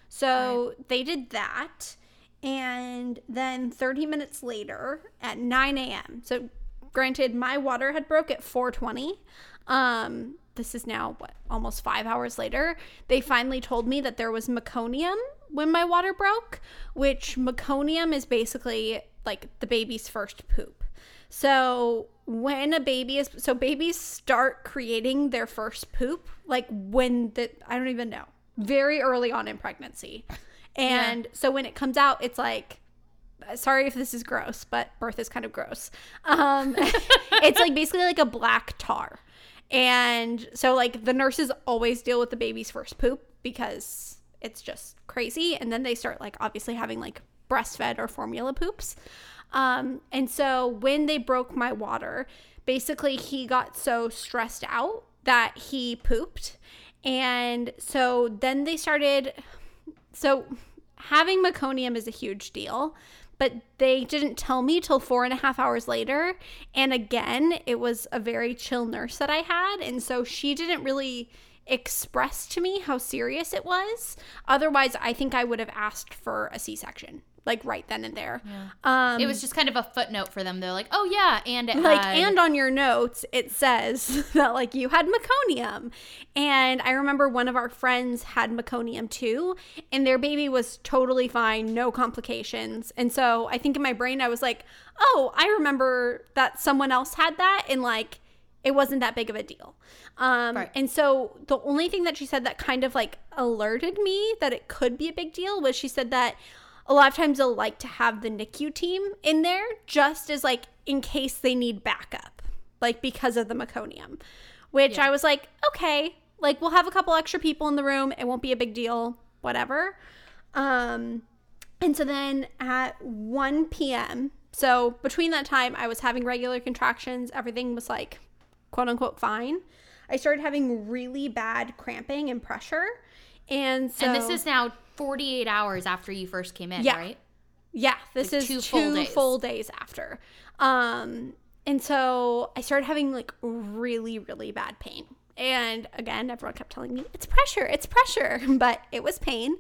So, they did that and then 30 minutes later at 9 a.m. So, granted, my water had broke at 4:20. Um, this is now what almost five hours later. They finally told me that there was meconium when my water broke, which meconium is basically like the baby's first poop. So when a baby is so babies start creating their first poop like when the I don't even know very early on in pregnancy. And yeah. so when it comes out, it's like, sorry if this is gross, but birth is kind of gross. Um, it's like basically like a black tar. And so, like, the nurses always deal with the baby's first poop because it's just crazy. And then they start, like, obviously having like breastfed or formula poops. Um, and so when they broke my water, basically he got so stressed out that he pooped. And so then they started so having meconium is a huge deal, but they didn't tell me till four and a half hours later. And again, it was a very chill nurse that I had. And so she didn't really express to me how serious it was. Otherwise, I think I would have asked for a C section like right then and there. Yeah. Um, it was just kind of a footnote for them. They're like, "Oh yeah," and it like had- and on your notes it says that like you had meconium, and I remember one of our friends had meconium too, and their baby was totally fine, no complications, and so I think in my brain I was like, "Oh, I remember that someone else had that," and like it wasn't that big of a deal. Um, right. And so the only thing that she said that kind of like alerted me that it could be a big deal was she said that a lot of times they'll like to have the NICU team in there just as like in case they need backup, like because of the meconium, which yeah. I was like, okay, like we'll have a couple extra people in the room. It won't be a big deal, whatever. Um, and so then at 1 p.m., so between that time, I was having regular contractions. Everything was like quote unquote fine. I started having really bad cramping and pressure. And so And this is now 48 hours after you first came in, yeah. right? Yeah, this like is two, two full, days. full days after. Um and so I started having like really really bad pain. And again, everyone kept telling me it's pressure, it's pressure, but it was pain.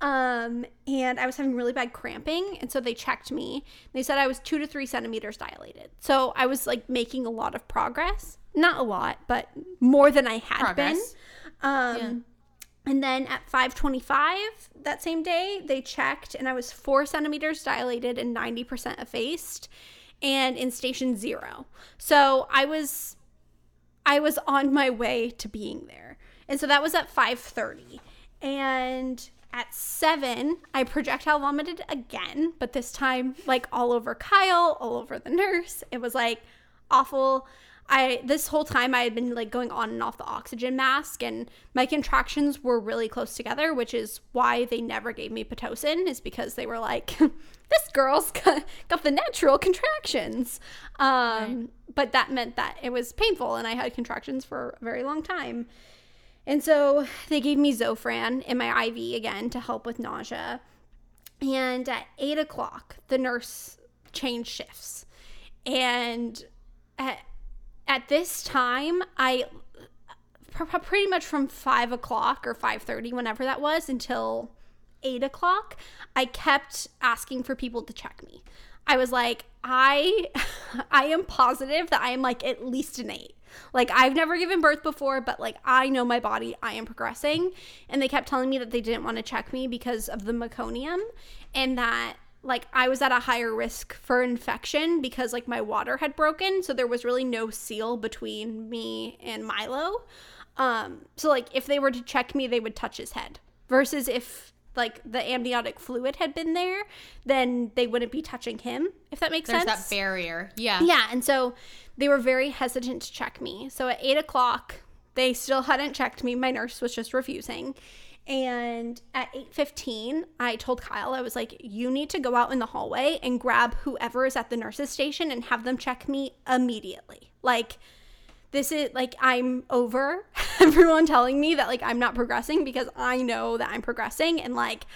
Um, and I was having really bad cramping, and so they checked me. They said I was two to three centimeters dilated. So I was like making a lot of progress, not a lot, but more than I had progress. been. Um, yeah. And then at 525 that same day, they checked and I was four centimeters dilated and 90% effaced and in station zero. So I was I was on my way to being there. And so that was at 530. And at seven, I projectile vomited again, but this time like all over Kyle, all over the nurse. It was like awful. I this whole time I had been like going on and off the oxygen mask and my contractions were really close together, which is why they never gave me pitocin is because they were like this girl's got, got the natural contractions. Um, right. but that meant that it was painful and I had contractions for a very long time. And so they gave me Zofran in my IV again to help with nausea. And at eight o'clock, the nurse changed shifts. And at at this time, I pretty much from five o'clock or five thirty, whenever that was, until eight o'clock, I kept asking for people to check me. I was like, I, I am positive that I am like at least an eight. Like I've never given birth before, but like I know my body, I am progressing. And they kept telling me that they didn't want to check me because of the meconium and that like I was at a higher risk for infection because like my water had broken, so there was really no seal between me and Milo. Um, so like if they were to check me, they would touch his head. Versus if like the amniotic fluid had been there, then they wouldn't be touching him. If that makes There's sense. There's that barrier. Yeah. Yeah, and so they were very hesitant to check me. So at eight o'clock, they still hadn't checked me. My nurse was just refusing. And at 8:15, I told Kyle I was like, "You need to go out in the hallway and grab whoever is at the nurses station and have them check me immediately." Like this is like I'm over everyone telling me that like I'm not progressing because I know that I'm progressing and like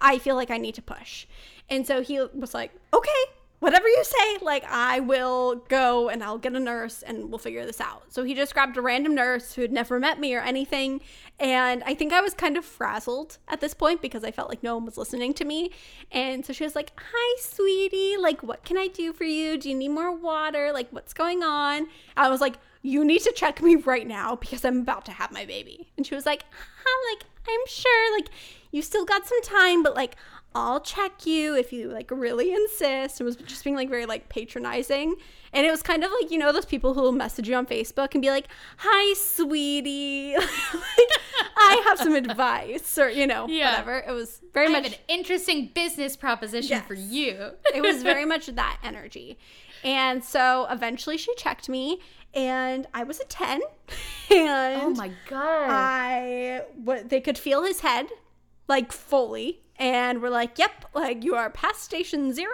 I feel like I need to push. And so he was like, "Okay, whatever you say, like I will go and I'll get a nurse and we'll figure this out. So he just grabbed a random nurse who had never met me or anything. And I think I was kind of frazzled at this point because I felt like no one was listening to me. And so she was like, Hi, sweetie. Like, what can I do for you? Do you need more water? Like, what's going on? I was like, You need to check me right now because I'm about to have my baby. And she was like, huh, Like, I'm sure. Like, you still got some time, but like, I'll check you if you like really insist. It was just being like very like patronizing. And it was kind of like, you know, those people who will message you on Facebook and be like, Hi, sweetie. like, I have some advice or, you know, Yeah. whatever. It was very I much have an interesting business proposition for you. it was very much that energy. And so eventually she checked me and I was a 10. And oh my god. I what they could feel his head like fully and we're like, "Yep, like you are past station 0.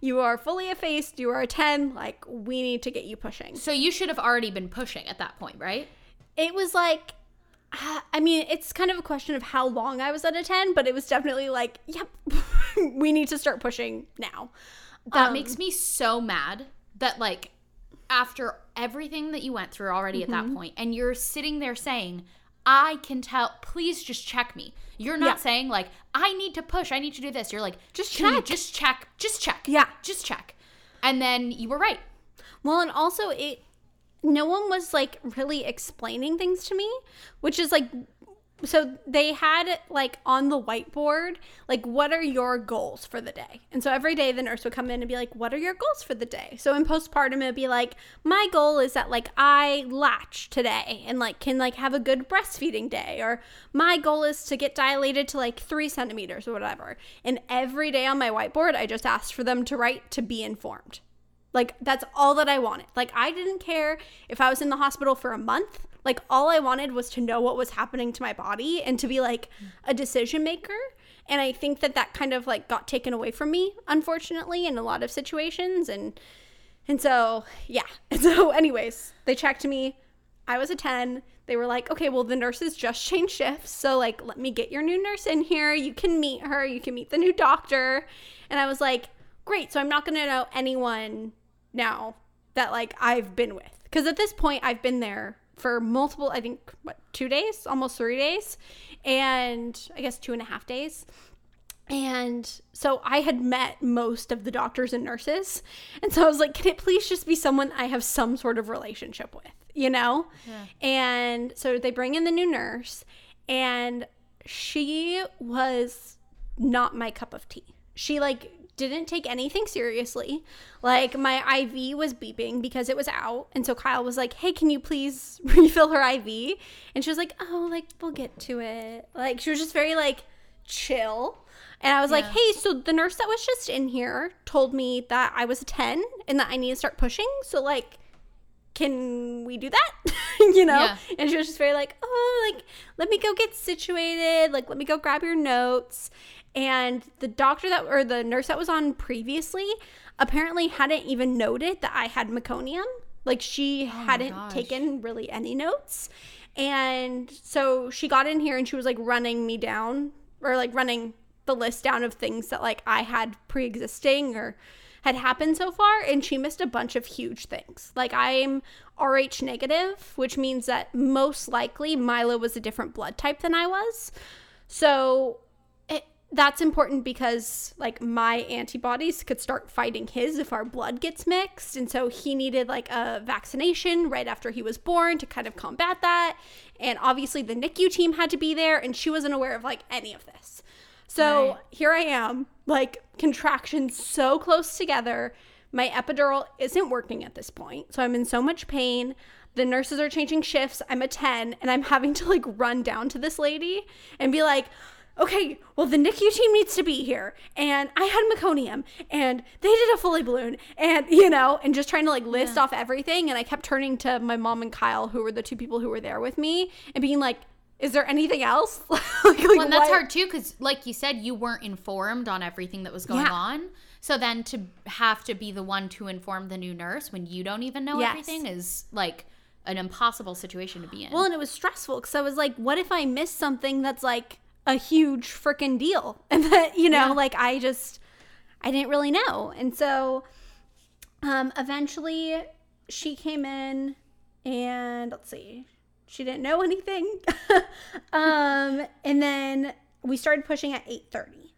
You are fully effaced. You are a 10. Like we need to get you pushing." so you should have already been pushing at that point, right? It was like uh, I mean, it's kind of a question of how long I was at a 10, but it was definitely like, "Yep, we need to start pushing now." That Um, makes me so mad that like after everything that you went through already at Mm-hmm. that point and you're sitting there saying I can tell please just check me. You're not Yeah. saying like I need to push, I need to do this. You're like Just "Can you check." just check. Just check. Yeah. Just check. And then you were right. Well, and also it no one was like really explaining things to me, which is like so they had like on the whiteboard like what are your goals for the day and so every day the nurse would come in and be like what are your goals for the day so in postpartum it would be like my goal is that like i latch today and like can like have a good breastfeeding day or my goal is to get dilated to like three centimeters or whatever and every day on my whiteboard i just asked for them to write to be informed like that's all that I wanted. Like I didn't care if I was in the hospital for a month. Like all I wanted was to know what was happening to my body and to be like a decision maker. And I think that that kind of like got taken away from me unfortunately in a lot of situations and and so yeah. And so anyways, they checked me. I was a 10. They were like, "Okay, well the nurses just changed shifts. So like let me get your new nurse in here. You can meet her. You can meet the new doctor." And I was like, "Great. So I'm not going to know anyone now that like I've been with. Because at this point, I've been there for multiple, I think, what, two days, almost three days, and I guess two and a half days. And so I had met most of the doctors and nurses. And so I was like, can it please just be someone I have some sort of relationship with, you know? And so they bring in the new nurse, and she was not my cup of tea. She like didn't take anything seriously. Like my IV was beeping because it was out. And so Kyle was like, "Hey, can you please refill her IV?" And she was like, "Oh, like we'll get to it." Like she was just very like chill. And I was like, "Hey, so the nurse that was just in here told me that I was a 10 and that I need to start pushing. So like can we do that? you know? Yeah. And she was just very like, oh, like, let me go get situated. Like, let me go grab your notes. And the doctor that, or the nurse that was on previously, apparently hadn't even noted that I had meconium. Like, she oh hadn't taken really any notes. And so she got in here and she was like running me down, or like running the list down of things that like I had pre existing or had happened so far and she missed a bunch of huge things. Like I'm RH negative, which means that most likely Milo was a different blood type than I was. So that's important because like my antibodies could start fighting his if our blood gets mixed and so he needed like a vaccination right after he was born to kind of combat that and obviously the NICU team had to be there and she wasn't aware of like any of this. So Right. here I am, like contractions so close together. My epidural isn't working at this point. So I'm in so much pain. The nurses are changing shifts. I'm a 10 and I'm having to like run down to this lady and be like, okay, well, the NICU team needs to be here. And I had meconium and they did a Foley balloon and, you know, and just trying to like list off everything. And I kept turning to my mom and Kyle, who were the two people who were there with me, and being like, is there anything else? like, like, Well, and that's what- hard too, because like you said, you weren't informed on everything that was going Yeah. on. So then to have to be the one to inform the new nurse when you don't even know Yes. everything is like an impossible situation to be in. Well, and it was stressful because I was like, what if I miss something that's like a huge freaking deal? And that, you know, Yeah. like I just, I didn't really know. And so um, eventually she came in and let's see, she didn't know anything. um, and then we started pushing at 8:30.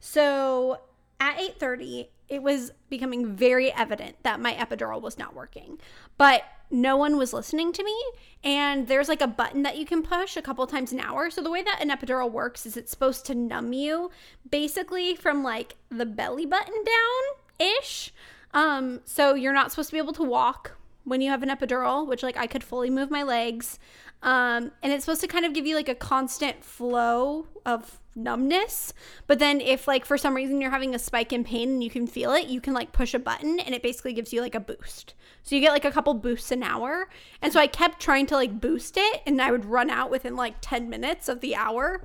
So at 8:30, it was becoming very evident that my epidural was not working. But no one was listening to me and there's like a button that you can push a couple times an hour. So the way that an epidural works is it's supposed to numb you basically from like the belly button down ish. Um so you're not supposed to be able to walk when you have an epidural, which like I could fully move my legs. Um, and it's supposed to kind of give you like a constant flow of numbness. But then if like for some reason you're having a spike in pain and you can feel it, you can like push a button and it basically gives you like a boost. So you get like a couple boosts an hour. And so I kept trying to like boost it and I would run out within like 10 minutes of the hour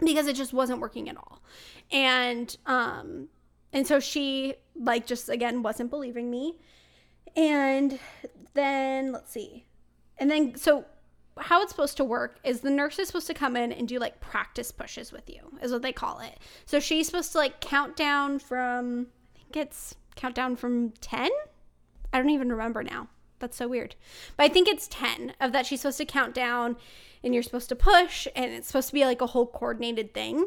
because it just wasn't working at all. And um and so she like just again wasn't believing me. And then let's see. And then so how it's supposed to work is the nurse is supposed to come in and do like practice pushes with you is what they call it. So she's supposed to like count down from i think it's count down from 10 i don't even remember now. That's so weird. But i think it's 10 of that she's supposed to count down and you're supposed to push and it's supposed to be like a whole coordinated thing.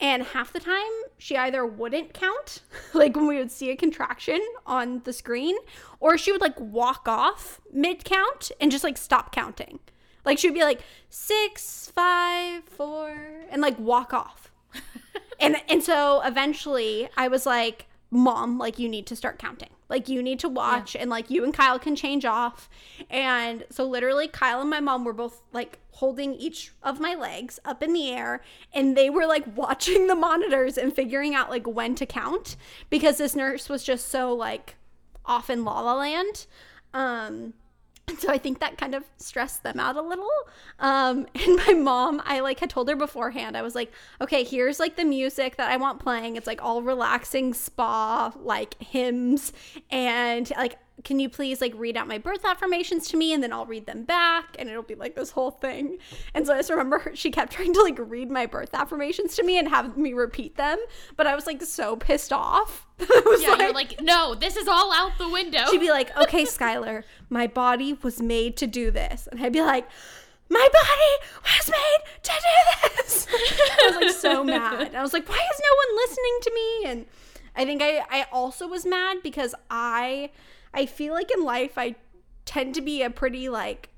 And half the time she either wouldn't count like when we would see a contraction on the screen or she would like walk off mid count and just like stop counting like she'd be like six, five, four, and like walk off. and and so eventually I was like, Mom, like you need to start counting. Like you need to watch yeah. and like you and Kyle can change off. And so literally Kyle and my mom were both like holding each of my legs up in the air and they were like watching the monitors and figuring out like when to count because this nurse was just so like off in la la land. Um so I think that kind of stressed them out a little. Um, and my mom, I like had told her beforehand, I was like, okay, here's like the music that I want playing. It's like all relaxing spa, like hymns. And like can you please like read out my birth affirmations to me and then I'll read them back and it'll be like this whole thing. And so I just remember she kept trying to like read my birth affirmations to me and have me repeat them, but I was like so pissed off. yeah, like, you're like, no, this is all out the window. She'd be like, okay, Skylar, my body was made to do this. And I'd be like, my body was made to do this. I was like so mad. I was like, why is no one listening to me? And I think I, I also was mad because I I feel like in life I tend to be a pretty like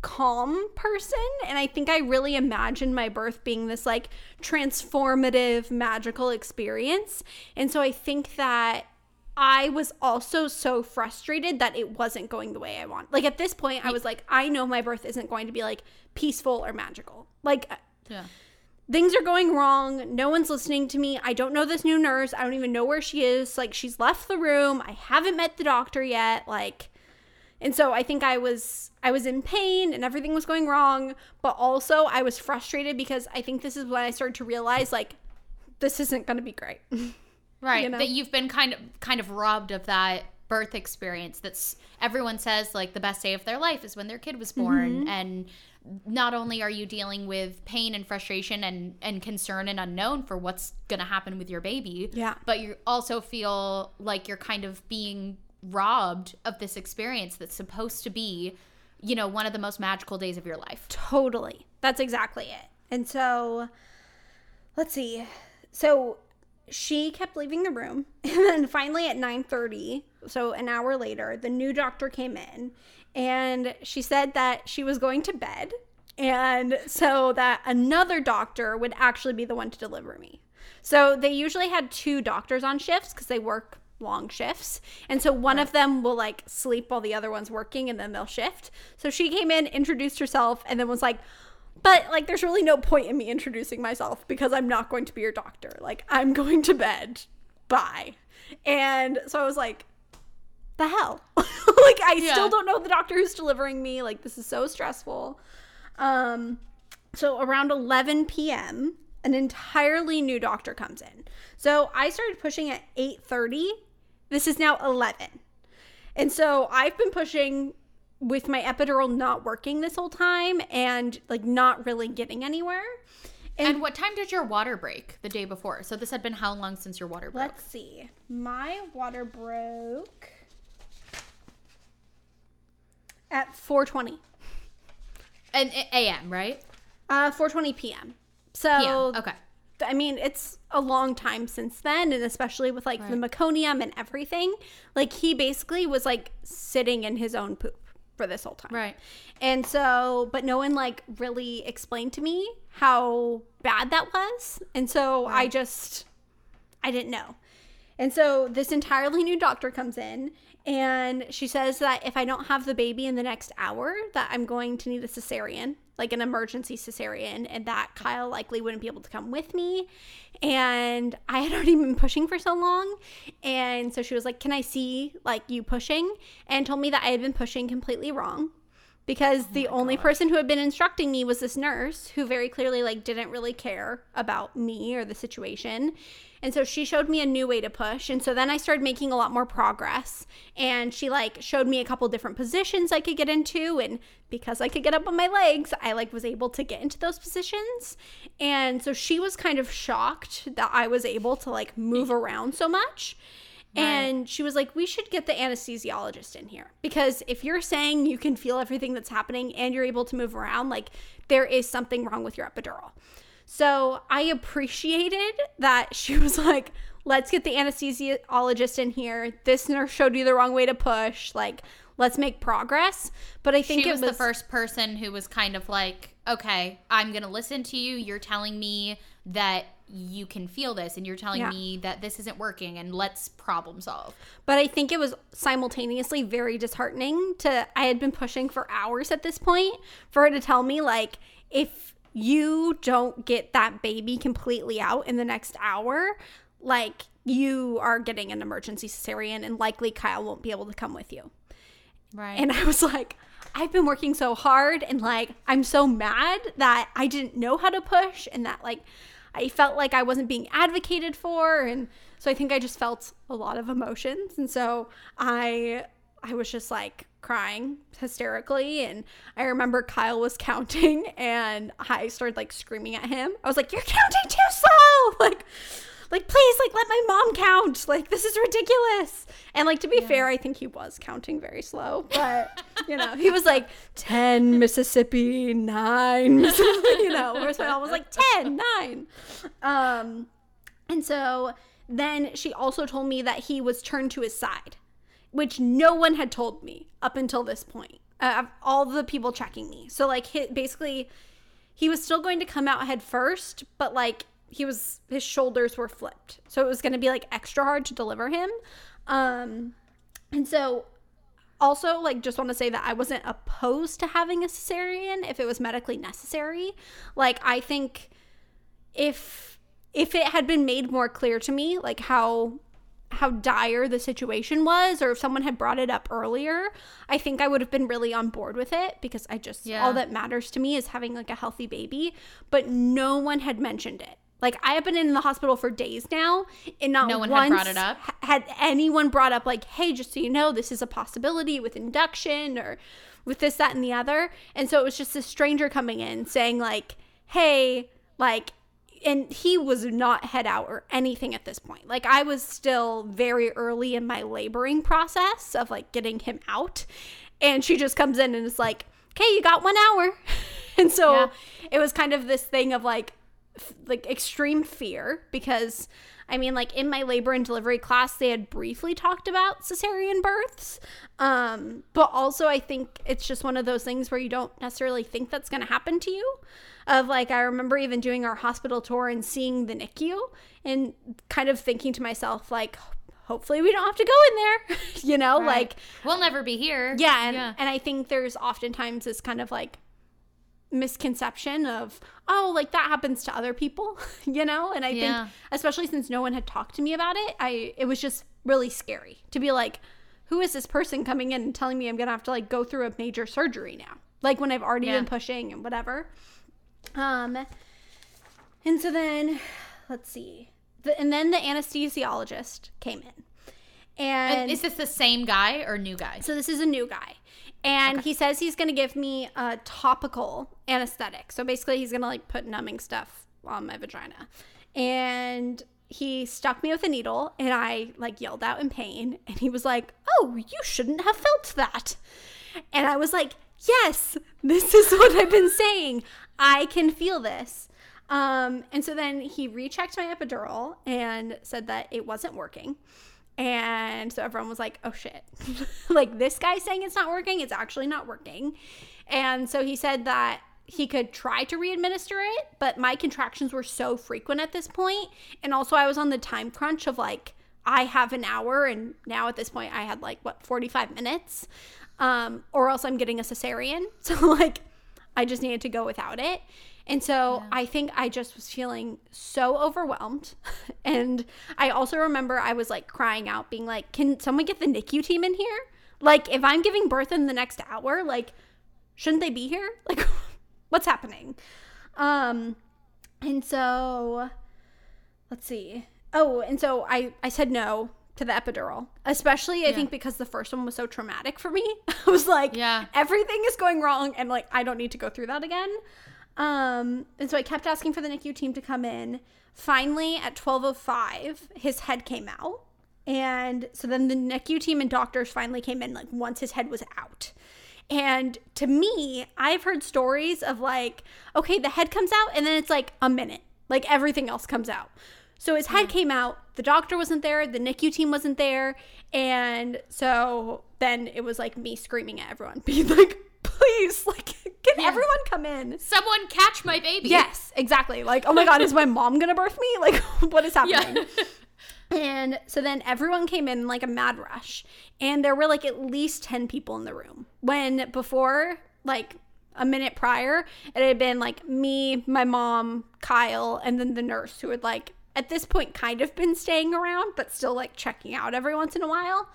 calm person and I think I really imagined my birth being this like transformative magical experience. And so I think that I was also so frustrated that it wasn't going the way I want. Like at this point I was like I know my birth isn't going to be like peaceful or magical. Like uh, yeah things are going wrong. No one's listening to me. I don't know this new nurse. I don't even know where she is. Like, she's left the room. I haven't met the doctor yet. Like, and so I think I was I was in pain and everything was going wrong, but also I was frustrated because I think this is when I started to realize like this isn't going to be great. Right. You know? That you've been kind of kind of robbed of that birth experience that's everyone says like the best day of their life is when their kid was born mm-hmm. and not only are you dealing with pain and frustration and and concern and unknown for what's going to happen with your baby yeah. but you also feel like you're kind of being robbed of this experience that's supposed to be you know one of the most magical days of your life. Totally. That's exactly it. And so let's see. So she kept leaving the room and then finally at 9:30 so an hour later the new doctor came in and she said that she was going to bed and so that another doctor would actually be the one to deliver me. So they usually had two doctors on shifts because they work long shifts. And so one of them will like sleep while the other one's working and then they'll shift. So she came in, introduced herself, and then was like, but like there's really no point in me introducing myself because I'm not going to be your doctor. Like I'm going to bed. Bye. And so I was like, the hell? like I yeah. still don't know the doctor who's delivering me. Like this is so stressful. Um so around 11 p.m., an entirely new doctor comes in. So I started pushing at 8:30. This is now 11. And so I've been pushing with my epidural not working this whole time and like not really getting anywhere. And, what time did your water break the day before? So this had been how long since your water broke? Let's see. My water broke at 4:20. And a.m. right? Uh 4:20 p.m. So Yeah. Okay. I mean, it's a long time since then, and especially with like the Right. meconium and everything. Like he basically was like sitting in his own poop for this whole time. Right. And so, but no one like really explained to me how bad that was. And so I just, I didn't know. And so this entirely new doctor comes in and she says that if I don't have the baby in the next hour, that I'm going to need a cesarean, like an emergency cesarean, and that Kyle likely wouldn't be able to come with me. And I had already been pushing for so long. And so she was like, Can I see like you pushing? And told me that I had been pushing completely wrong because oh the only person who had been instructing me was this nurse who very clearly like didn't really care about me or the situation and so she showed me a new way to push. And so then i started making a lot more progress. And she like showed me a couple different positions i could get into. And because i could get up on my legs i like was able to get into those positions. And so she was kind of shocked that i was able to like move around so much. And she was like, We should get the anesthesiologist in here. Because if you're saying you can feel everything that's happening and you're able to move around, like there is something wrong with your epidural. So I appreciated that she was like, Let's get the anesthesiologist in here. This nurse showed you the wrong way to push. Like, let's make progress. But I think she it was, was the first person who was kind of like, okay, I'm going to listen to you. You're telling me that you can feel this and you're telling Yeah. me that this isn't working and let's problem solve. But I think it was simultaneously very disheartening to I had been pushing for hours at this point for her to tell me like if you don't get that baby completely out in the next hour, like you are getting an emergency cesarean and likely Kyle won't be able to come with you. Right. And I was like, I've been working so hard and like I'm so mad that I didn't know how to push and that like I felt like I wasn't being advocated for and so I think I just felt a lot of emotions and so I I was just like crying hysterically and I remember Kyle was counting and I started like screaming at him. I was like, "You're counting too slow." Like like please like let my mom count. Like this is ridiculous. And like to be fair i think he was counting very slow but you know he was like 10 mississippi 9 Mississippi, you know whereas my mom was like 10 9 um and so then she also told me that he was turned to his side which no one had told me up until this point uh, of all the people checking me. So like basically he was still going to come out head first but like he was his shoulders were flipped. So it was going to be like extra hard to deliver him. Um and so also like just want to say that i wasn't opposed to having a cesarean if it was medically necessary. Like i think if if it had been made more clear to me like how how dire the situation was or if someone had brought it up earlier i think i would have been really on board with it because i just Yeah. all that matters to me is having like a healthy baby but no one had mentioned it like i have been in the hospital for days now and not No one had brought it up? had anyone brought up like hey just so you know this is a possibility with induction or with this that and the other and so it was just a stranger coming in saying like hey like and he was not head out or anything at this point. Like i was still very early in my laboring process of like getting him out. And she just comes in and is like okay you got one hour. And so Yeah. it was kind of this thing of like f- like extreme fear because I mean like in my labor and delivery class they had briefly talked about cesarean births um but also I think it's just one of those things where you don't necessarily think that's going to happen to you of like I remember even doing our hospital tour and seeing the NICU and kind of thinking to myself like hopefully we don't have to go in there you know Right. like we'll never be here. yeah and, yeah. and i think there's oftentimes this kind of like misconception of oh like that happens to other people you know and i Yeah. think especially since no one had talked to me about it i it was just really scary to be like who is this person coming in and telling me i'm gonna have to like go through a major surgery now like when i've already Yeah. been pushing and whatever um and so then let's see the, and then the anesthesiologist came in and And is this the same guy or new guy? so this is a new guy. And he says he's going to give me a topical anesthetic. So basically he's going to like put numbing stuff on my vagina. And he stuck me with a needle and I like yelled out in pain and he was like, "Oh, you shouldn't have felt that." And I was like, "Yes, this is what I've been saying. I can feel this." Um, and so then he rechecked my epidural and said that it wasn't working. And so everyone was like, oh shit. like this guy saying it's not working, it's actually not working. And so he said that he could try to re-administer it, but my contractions were so frequent at this point, and also I was on the time crunch of like I have an hour, and now at this point I had like what 45 minutes, um, or else I'm getting a cesarean. So like I just needed to go without it. And so yeah. I think I just was feeling so overwhelmed. and I also remember I was like crying out, being like, can someone get the NICU team in here? Like, if I'm giving birth in the next hour, like, shouldn't they be here? Like, what's happening? Um, and so let's see. Oh, and so I I said no to the epidural, especially I yeah. think because the first one was so traumatic for me. I was like, yeah, everything is going wrong, and like I don't need to go through that again. Um, and so I kept asking for the NICU team to come in. Finally, at 12:05, his head came out. And so then the NICU team and doctors finally came in like once his head was out. And to me, I've heard stories of like, okay, the head comes out and then it's like a minute. Like everything else comes out. So his head came out, the doctor wasn't there, the NICU team wasn't there, and so then it was like me screaming at everyone, being like, please, like, can yeah. everyone come in? Someone catch my baby. Yes, exactly. Like, oh my God, is my mom gonna birth me? Like, what is happening? Yeah. and so then everyone came in like a mad rush. And there were like at least 10 people in the room. When before, like a minute prior, it had been like me, my mom, Kyle, and then the nurse who had like at this point kind of been staying around, but still like checking out every once in a while.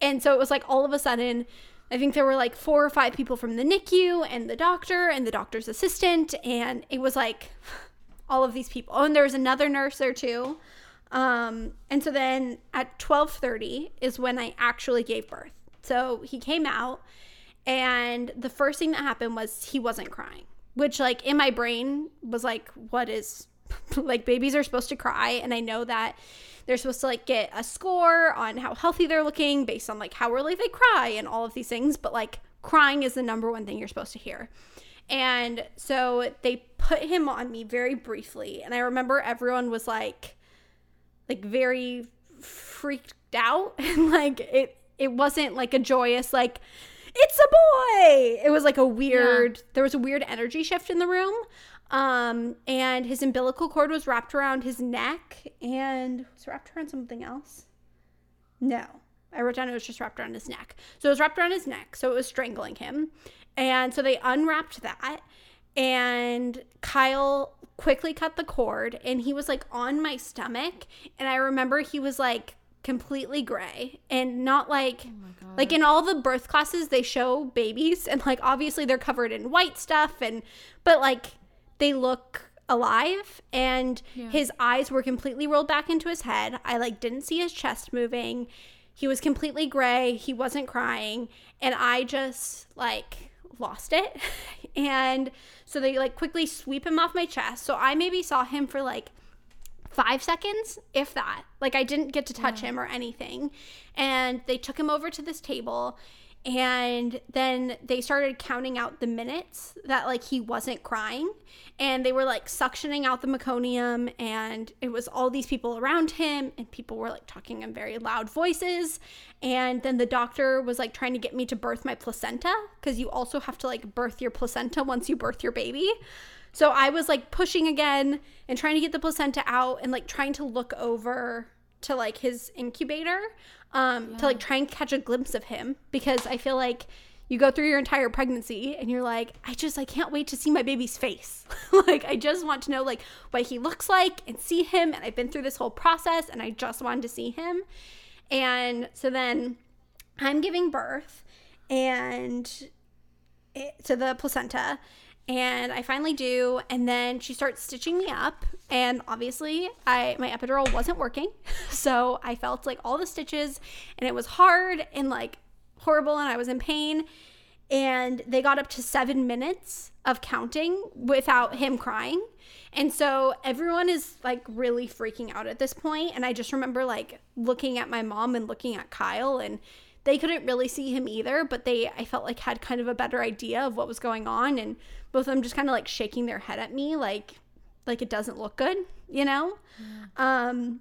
And so it was like all of a sudden, I think there were like four or five people from the NICU and the doctor and the doctor's assistant. And it was like all of these people. Oh, and there was another nurse there too. Um, and so then at 12:30 is when I actually gave birth. So he came out and the first thing that happened was he wasn't crying, which like in my brain was like what is like babies are supposed to cry and I know that they're supposed to like get a score on how healthy they're looking based on like how early they cry and all of these things, but like crying is the number one thing you're supposed to hear. And so they put him on me very briefly and I remember everyone was like like very freaked out and like it it wasn't like a joyous like it's a boy it was like a weird yeah. there was a weird energy shift in the room um and his umbilical cord was wrapped around his neck and was wrapped around something else? No. I wrote down it was just wrapped around his neck. So it was wrapped around his neck so it was strangling him. And so they unwrapped that and kyle quickly cut the cord and he was like on my stomach and I remember he was like completely gray and not like oh like in all the birth classes they show babies and like obviously they're covered in white stuff and but like they look alive and yeah. his eyes were completely rolled back into his head. I like didn't see his chest moving. He was completely gray. He wasn't crying and I just like lost it. and so they like quickly sweep him off my chest. So I maybe saw him for like five seconds, if that. Like I didn't get to touch yeah. him or anything. And they took him over to this table and then they started counting out the minutes that like he wasn't crying. And they were like suctioning out the meconium and it was all these people around him and people were like talking in very loud voices. And then the doctor was like trying to get me to birth my placenta because you also have to like birth your placenta once you birth your baby. So i was like pushing again and trying to get the placenta out and like trying to look over to like his incubator um, yeah. to like try and catch a glimpse of him because I feel like you go through your entire pregnancy and you're like, I just I can't wait to see my baby's face. like I just want to know like what he looks like and see him and I've been through this whole process and I just wanted to see him. And so then I'm giving birth and it, to the placenta and I finally do and then she starts stitching me up and obviously I my epidural wasn't working so I felt like all the stitches and it was hard and like horrible and I was in pain and they got up to seven minutes of counting without him crying. And so everyone is like really freaking out at this point. And I just remember like looking at my mom and looking at Kyle, and they couldn't really see him either, but they, I felt like, had kind of a better idea of what was going on. And both of them just kind of like shaking their head at me, like, like it doesn't look good, you know? Um,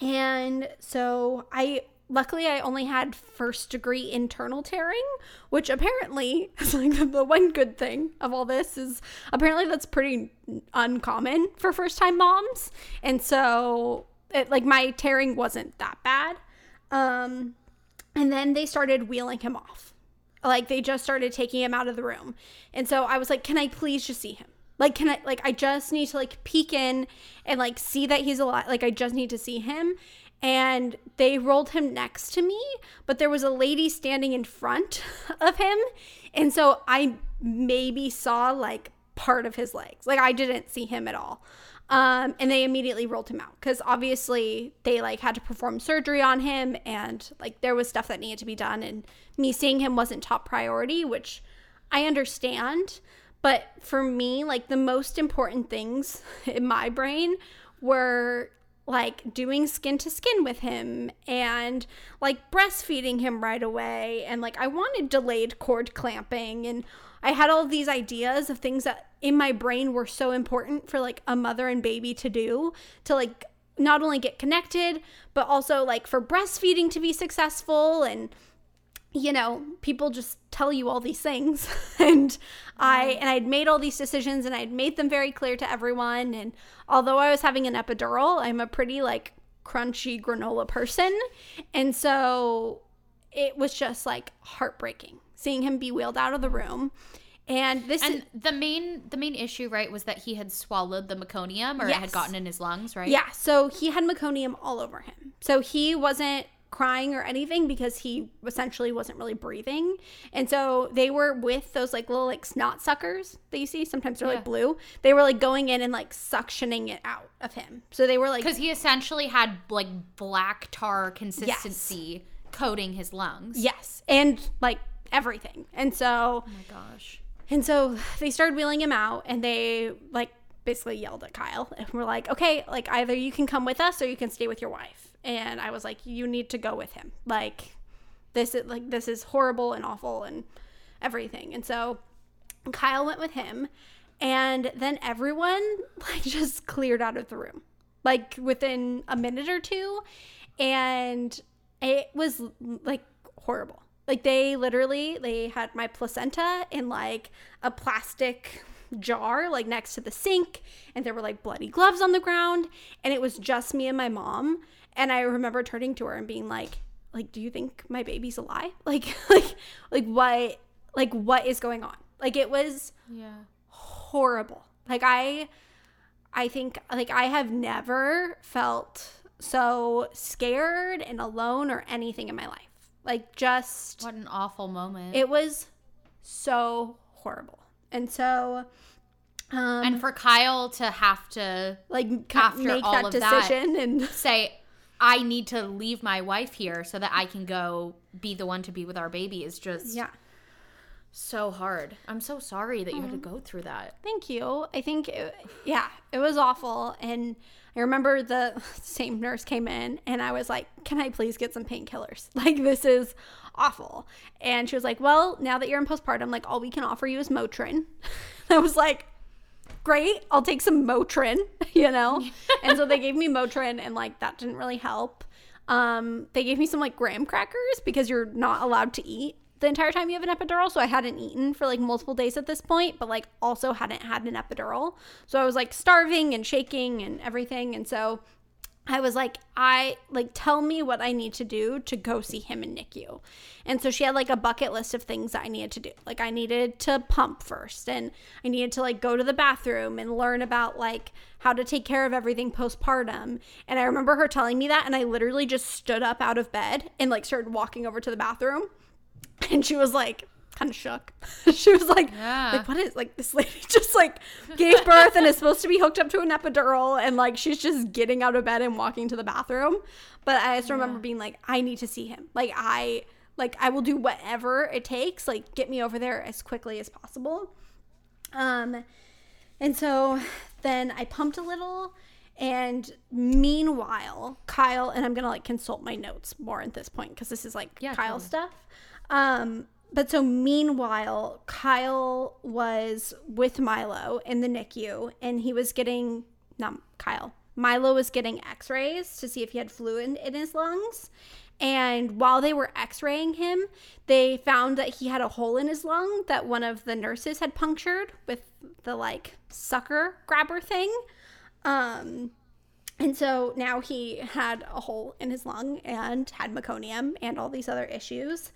and so I luckily I only had first degree internal tearing, which apparently is like the, the one good thing of all this is apparently that's pretty uncommon for first time moms. And so it, like my tearing wasn't that bad. Um, and then they started wheeling him off. Like they just started taking him out of the room. And so I was like, "Can I please just see him?" Like, can I, like, I just need to, like, peek in and, like, see that he's alive. Like, I just need to see him. And they rolled him next to me, but there was a lady standing in front of him. And so I maybe saw, like, part of his legs. Like, I didn't see him at all. Um, and they immediately rolled him out because obviously they like had to perform surgery on him and like there was stuff that needed to be done and me seeing him wasn't top priority which i understand but for me like the most important things in my brain were like doing skin to skin with him and like breastfeeding him right away and like i wanted delayed cord clamping and I had all these ideas of things that in my brain were so important for like a mother and baby to do to like not only get connected, but also like for breastfeeding to be successful. And you know, people just tell you all these things. And I and I'd made all these decisions and I'd made them very clear to everyone. And although I was having an epidural, I'm a pretty like crunchy granola person. And so it was just like heartbreaking seeing him be wheeled out of the room. And this and is, the main the main issue, right, was that he had swallowed the meconium or Yes. it had gotten in his lungs, right? yeah, so he had meconium all over him. So he wasn't crying or anything because he essentially wasn't really breathing. And so they were with those like little like snot suckers that you see. Sometimes they're Yeah. like blue. They were like going in and like suctioning it out of him. So they were like Because he essentially had like black tar consistency coating his lungs. yes, and like everything. And so Oh my gosh. And so they started wheeling him out and they like basically yelled at Kyle and were like, okay, like either you can come with us or you can stay with your wife. And I was like, you need to go with him. Like this is like this is horrible and awful and everything. And so Kyle went with him and then everyone like just cleared out of the room. Like within a minute or two and it was like horrible. Like they literally they had my placenta in like a plastic jar like next to the sink and there were like bloody gloves on the ground and it was just me and my mom and I remember turning to her and being like like do you think my baby's alive? Like like like what like what is going on? Like it was Yeah. horrible. Like I I think like I have never felt so scared and alone or anything in my life. Like just What an awful moment. it was so horrible. And so um and for Kyle to have to like after make all that of that- decision and say, I need to leave my wife here so that I can go be the one to be with our baby is just yeah. So hard. I'm so sorry that you had to go through that. Thank you. I think, it, yeah, it was awful. And I remember the same nurse came in and I was like, Can I please get some painkillers? Like, this is awful. And she was like, Well, now that you're in postpartum, like, all we can offer you is Motrin. I was like, Great, I'll take some Motrin, you know? and so they gave me Motrin and like that didn't really help. Um, they gave me some like graham crackers because you're not allowed to eat the entire time you have an epidural. So I hadn't eaten for like multiple days at this point, but like also hadn't had an epidural. So I was like starving and shaking and everything. And so I was like, I like tell me what I need to do to go see him in NICU. And so she had like a bucket list of things that I needed to do. Like I needed to pump first and I needed to like go to the bathroom and learn about like how to take care of everything postpartum. And I remember her telling me that and I literally just stood up out of bed and like started walking over to the bathroom. And she was like kind of shook. she was like, Yeah. like what is like this lady just like gave birth and is supposed to be hooked up to an epidural and like she's just getting out of bed and walking to the bathroom. But I just remember being like, I need to see him. Like I Like I will do whatever it takes. Like get me over there as quickly as possible. Um, and so then I pumped a little. And meanwhile, Kyle and I'm gonna like consult my notes more at this point because this is like Yeah, Kyle totally. stuff. Um, but so meanwhile, Kyle was with Milo in the NICU, and he was getting not Kyle. Milo was getting X-rays to see if he had fluid in his lungs. And while they were X-raying him, they found that he had a hole in his lung that one of the nurses had punctured with the like sucker grabber thing. Um, and so now he had a hole in his lung and had meconium and all these other issues.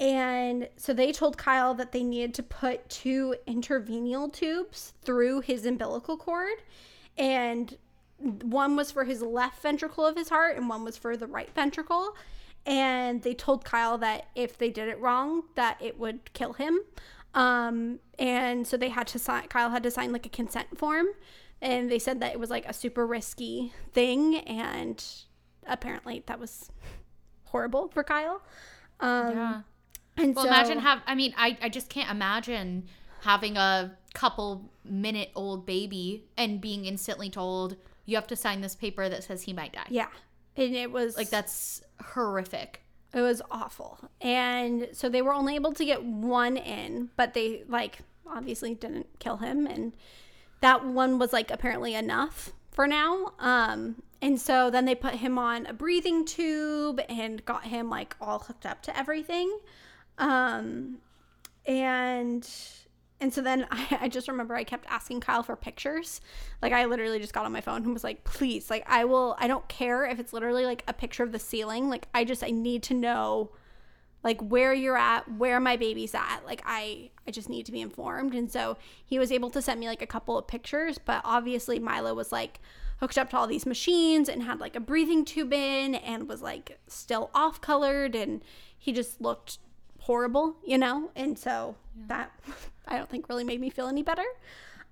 And so they told Kyle that they needed to put two intervenial tubes through his umbilical cord. And one was for his left ventricle of his heart and one was for the right ventricle. And they told Kyle that if they did it wrong, that it would kill him. Um, and so they had to sign, Kyle had to sign like a consent form. And they said that it was like a super risky thing. And apparently that was horrible for Kyle. Um, Yeah. And Well, so, imagine have. I mean, I I just can't imagine having a couple minute old baby and being instantly told you have to sign this paper that says he might die. yeah, and it was Like that's horrific. It was awful. And so they were only able to get one in, but they like obviously didn't kill him and that one was like apparently enough for now. Um and so then they put him on a breathing tube and got him like all hooked up to everything. Um and and so then I, I just remember I kept asking Kyle for pictures. Like I literally just got on my phone and was like, please, like I will I don't care if it's literally like a picture of the ceiling. Like I just I need to know like where you're at, where my baby's at. Like I I just need to be informed. And so he was able to send me like a couple of pictures, but obviously Milo was like hooked up to all these machines and had like a breathing tube in and was like still off colored and he just looked horrible, you know? And so that I don't think really made me feel any better.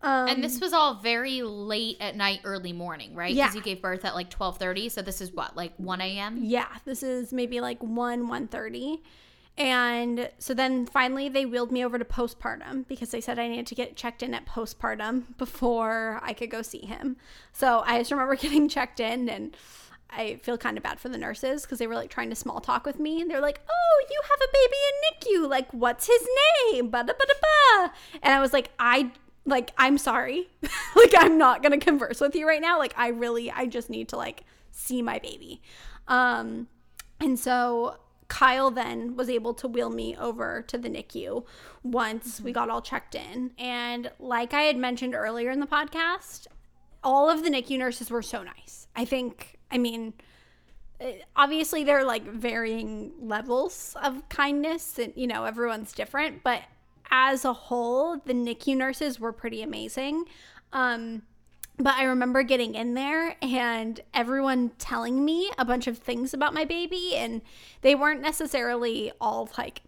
Um, And this was all very late at night, early morning, right? Yeah. Because you gave birth at like twelve thirty. So this is what, like one a.m. yeah, this is maybe like 1 1:30. And so then finally they wheeled me over to postpartum because they said I needed to get checked in at postpartum before I could go see him. So I just remember getting checked in and I feel kind of bad for the nurses because they were like trying to small talk with me. And they're like, "Oh, you have a baby in NICU. Like, what's his name?" Ba da ba da ba. And I was like, "I like, I'm sorry. like, I'm not gonna converse with you right now. Like, I really, I just need to like see my baby." Um, and so Kyle then was able to wheel me over to the NICU once we got all checked in. And like I had mentioned earlier in the podcast, all of the NICU nurses were so nice. I think, I mean, eh, obviously there are like varying levels of kindness and you know everyone's different but as a whole the nicu nurses were pretty amazing. Um but i remember getting in there and everyone telling me a bunch of things about my baby and they weren't necessarily all like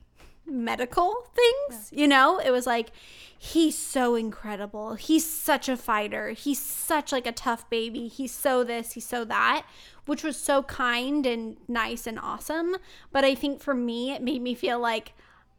medical things you know? It was like he's so incredible. He's such a fighter. He's such like a tough baby. He's so this he's so that which was so kind and nice and awesome. But i think for me it made me feel like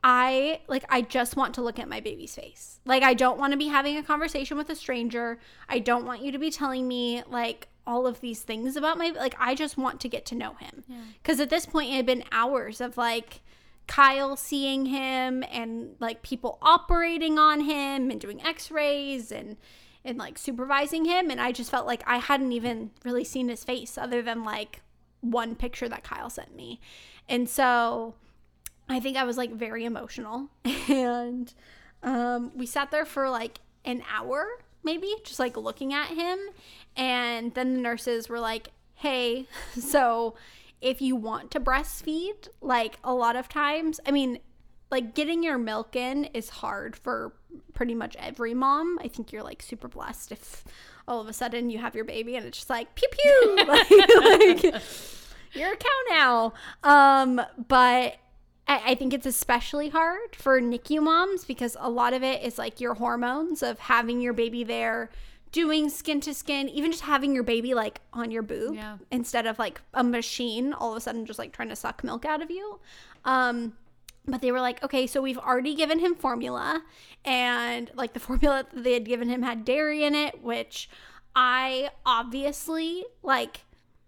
i like i just want to look at my baby's face. Like i don't want to be having a conversation with a stranger. I don't want you to be telling me like all of these things about my like i just want to get to know him. Because at this point it had been hours of like Kyle seeing him and like people operating on him and doing x-rays and and like supervising him and I just felt like I hadn't even really seen his face other than like one picture that Kyle sent me. And so I think I was like very emotional and um we sat there for like an hour maybe just like looking at him and then the nurses were like, "Hey, so if you want to breastfeed, like a lot of times, I mean, like getting your milk in is hard for pretty much every mom. I think you're like super blessed if all of a sudden you have your baby and it's just like pew pew, like, like you're a cow now. Um, but I, I think it's especially hard for NICU moms because a lot of it is like your hormones of having your baby there doing skin to skin, even just having your baby like on your boob Yeah. instead of like a machine all of a sudden just like trying to suck milk out of you. Um, but they were like, okay, so we've already given him formula, and like the formula that they had given him had dairy in it, which I obviously like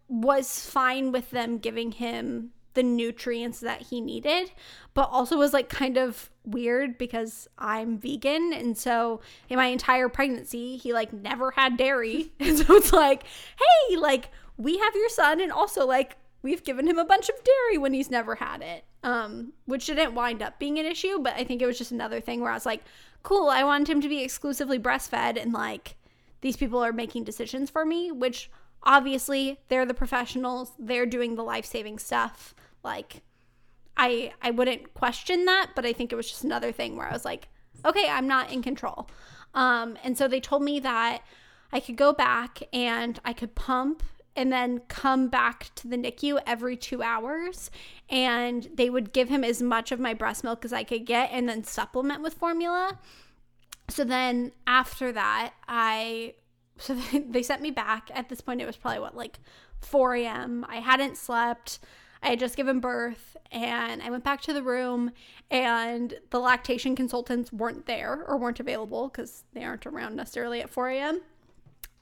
was fine with them giving him the nutrients that he needed, but also was like kind of weird because I'm vegan. And so in my entire pregnancy, he like never had dairy. and so it's like, hey, like we have your son, and also like we've given him a bunch of dairy when he's never had it. Um, which didn't wind up being an issue, but I think it was just another thing where I was like, cool, I want him to be exclusively breastfed and like these people are making decisions for me, which obviously they're the professionals, they're doing the life-saving stuff. Like I I wouldn't question that, but I think it was just another thing where I was like, okay, I'm not in control. Um, and so they told me that I could go back and I could pump and then come back to the NICU every two hours. And they would give him as much of my breast milk as I could get and then supplement with formula. So then after that, I, so they, they sent me back. At this point, it was probably what, like 4 a.m. I hadn't slept. I had just given birth and I went back to the room and the lactation consultants weren't there or weren't available because they aren't around necessarily at 4 a.m.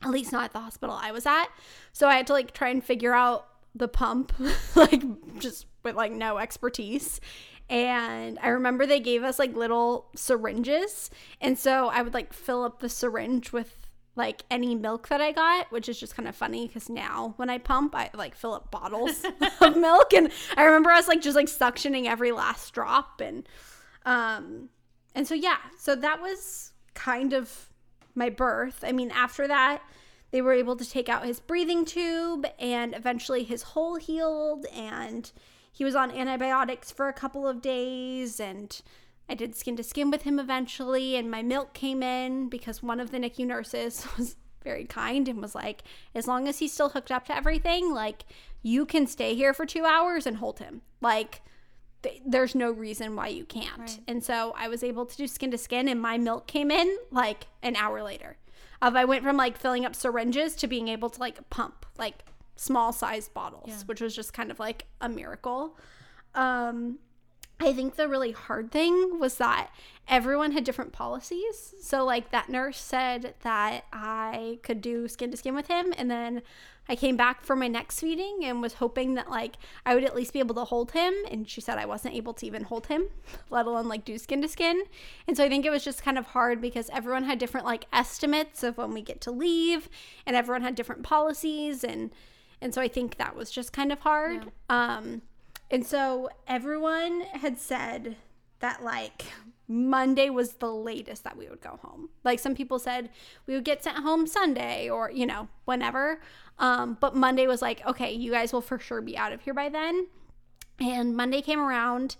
At least not at the hospital I was at. So I had to like try and figure out the pump, like just with like no expertise. And I remember they gave us like little syringes. And so I would like fill up the syringe with like any milk that I got, which is just kind of funny because now when I pump, I like fill up bottles of milk, and I remember us like just like suctioning every last drop, and um, and so yeah, so that was kind of my birth. I mean, after that, they were able to take out his breathing tube, and eventually his hole healed, and he was on antibiotics for a couple of days, and I did skin to skin with him eventually, and my milk came in because one of the NICU nurses was very kind and was like, as long as he's still hooked up to everything, like, you can stay here for two hours and hold him. Like, th- there's no reason why you can't. Right. And so I was able to do skin to skin, and my milk came in like an hour later. Of I went from like filling up syringes to being able to like pump like small sized bottles, Yeah. which was just kind of like a miracle. Um, I think the really hard thing was that everyone had different policies. So, like, that nurse said that I could do skin to skin with him. And then I came back for my next feeding and was hoping that, like, I would at least be able to hold him. And she said I wasn't able to even hold him, let alone, like, do skin to skin. And so I think it was just kind of hard because everyone had different, like, estimates of when we get to leave, and everyone had different policies. And, and so I think that was just kind of hard. Um, and so everyone had said that like Monday was the latest that we would go home. Like some people said we would get sent home Sunday or, you know, whenever. Um, but Monday was like, okay, you guys will for sure be out of here by then. And Monday came around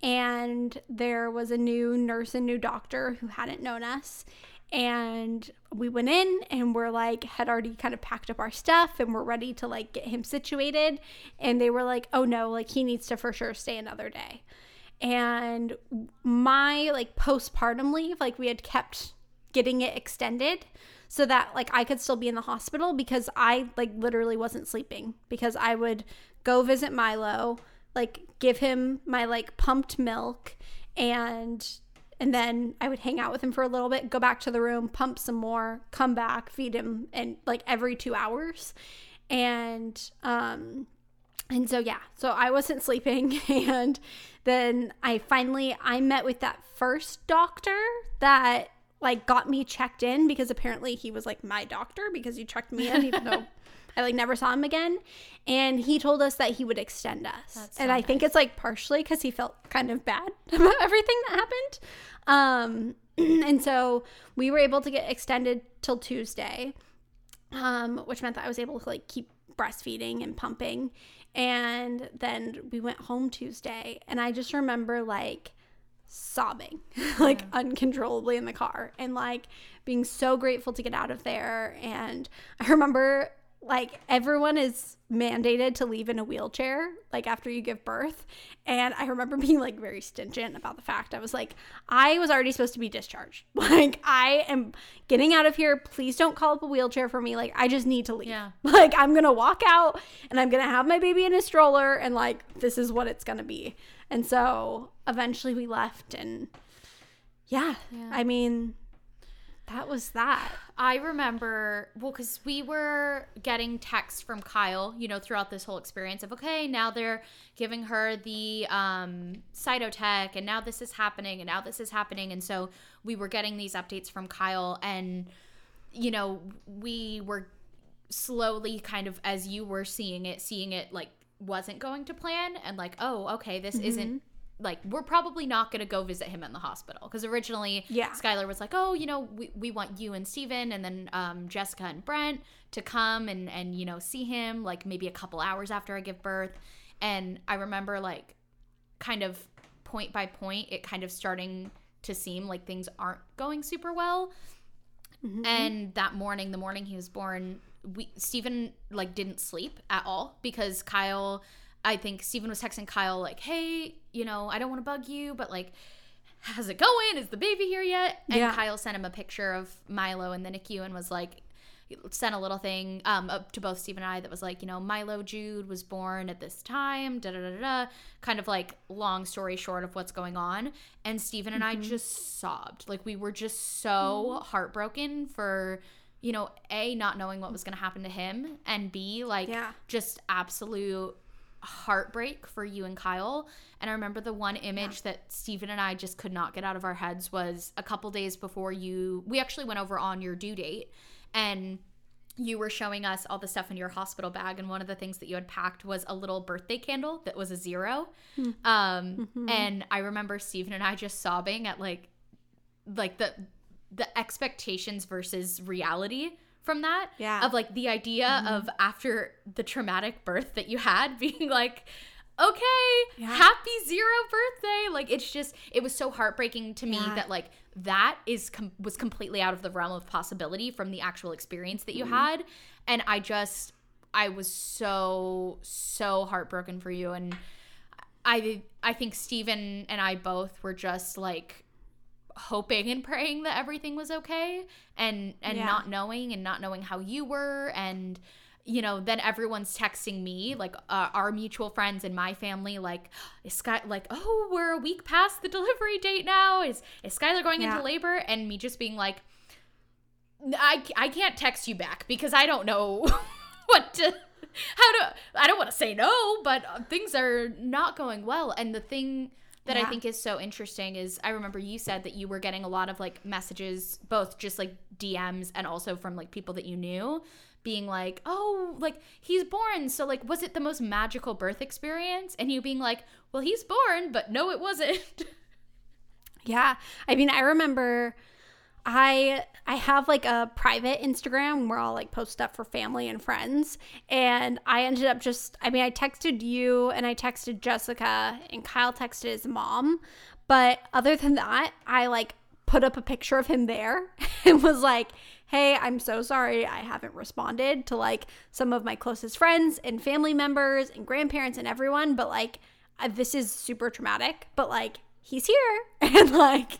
and there was a new nurse and new doctor who hadn't known us. And we went in and we're like, had already kind of packed up our stuff and we're ready to like get him situated. And they were like, oh no, like he needs to for sure stay another day. And my like postpartum leave, like we had kept getting it extended so that like I could still be in the hospital because I like literally wasn't sleeping because I would go visit Milo, like give him my like pumped milk and and then I would hang out with him for a little bit, go back to the room, pump some more, come back, feed him and like every 2 hours. And um and so yeah, so I wasn't sleeping and then I finally I met with that first doctor that like got me checked in because apparently he was like my doctor because he checked me in even though I like never saw him again and he told us that he would extend us. That's and so I think it's like partially cuz he felt kind of bad about everything that happened. Um and so we were able to get extended till Tuesday. Um which meant that I was able to like keep breastfeeding and pumping and then we went home Tuesday and I just remember like sobbing like uncontrollably in the car and like being so grateful to get out of there and I remember like everyone is mandated to leave in a wheelchair like after you give birth. And i remember being like very stingent about the fact i was like i was already supposed to be discharged. Like i am getting out of here. Please don't call up a wheelchair for me. Like i just need to leave. Yeah. like i'm gonna walk out and i'm gonna have my baby in a stroller and like this is what it's gonna be. And so eventually we left and yeah, Yeah. i mean that was that I remember, well, because we were getting texts from Kyle, you know, throughout this whole experience of, okay, now they're giving her the um, Cytotec, and now this is happening, and now this is happening. And so we were getting these updates from Kyle, and, you know, we were slowly kind of, as you were seeing it, seeing it like wasn't going to plan, and like, oh, okay, this isn't. Like we're probably not gonna go visit him in the hospital because originally Yeah. Skylar was like, "Oh, you know, we, we want you and Steven and then um, Jessica and Brent to come and and you know see him like maybe a couple hours after I give birth." And I remember like kind of point by point, it kind of starting to seem like things aren't going super well. And that morning, the morning he was born, we Steven like didn't sleep at all because Kyle I think Steven was texting Kyle like, "Hey, you know, I don't want to bug you, but like how's it going? Is the baby here yet?" And Yeah. Kyle sent him a picture of Milo in the NICU and was like sent a little thing um up to both Steven and I that was like, you know, Milo Jude was born at this time, da da da da, kind of like long story short of what's going on. And Steven and I just sobbed. Like we were just so heartbroken for you know, A, not knowing what was going to happen to him, and B, like, Yeah. just absolute heartbreak for you and Kyle. And I remember the one image that Stephen and I just could not get out of our heads was a couple days before you, we actually went over on your due date, and you were showing us all the stuff in your hospital bag. And one of the things that you had packed was a little birthday candle that was a zero. Um and i remember Stephen and i just sobbing at like like the the expectations versus reality from that Yeah. of like the idea of after the traumatic birth that you had being like okay Yeah. happy zero birthday like it's just it was so heartbreaking to me Yeah. that like that is com- was completely out of the realm of possibility from the actual experience that you Mm-hmm. had and i just i was so so heartbroken for you and i i think Steven and i both were just like hoping and praying that everything was okay and and Yeah. not knowing and not knowing how you were and you know then everyone's texting me like uh, our mutual friends and my family like is Sky like oh we're a week past the delivery date now is is Skylar going Yeah. into labor and me just being like I I can't text you back because I don't know what to how to I don't want to say no but uh, things are not going well and the thing that I think is so interesting is I remember you said that you were getting a lot of like messages both just like DMs and also from like people that you knew being like oh like he's born. So like was it the most magical birth experience? And you being like well he's born but no it wasn't. Yeah. I mean, I remember I I have like a private Instagram where I'll like post stuff for family and friends. And I ended up just I mean, I texted you and I texted Jessica and Kyle texted his mom, but other than that, I like put up a picture of him there and was like, "Hey, I'm so sorry. I haven't responded to like some of my closest friends and family members and grandparents and everyone, but like uh, this is super traumatic, but like he's here. And like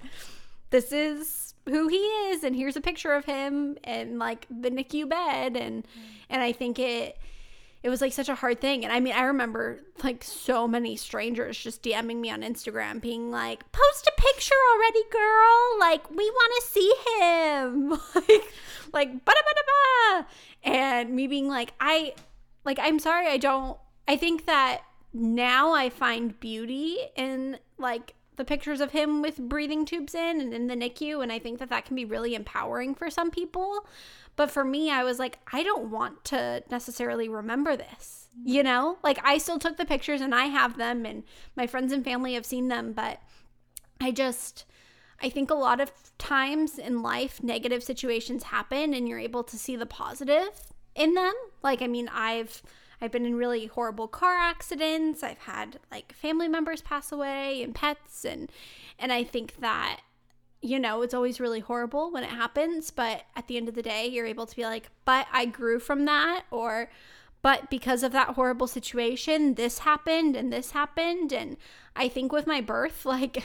this is who he is and here's a picture of him and like the NICU bed and and I think it it was like such a hard thing. And I mean I remember like so many strangers just DMing me on Instagram being like post a picture already girl. Like we want to see him. Like like ba ba ba and me being like I like I'm sorry I don't I think that now I find beauty in like the pictures of him with breathing tubes in and in the NICU and I think that that can be really empowering for some people. But for me, I was like I don't want to necessarily remember this. You mm-hmm. know? Like I still took the pictures and I have them and my friends and family have seen them, but I just I think a lot of times in life negative situations happen and you're able to see the positive in them. Like I mean, I've I've been in really horrible car accidents. I've had like family members pass away and pets and and I think that you know, it's always really horrible when it happens, but at the end of the day, you're able to be like, but I grew from that, or, but because of that horrible situation, this happened and this happened. And I think with my birth, like,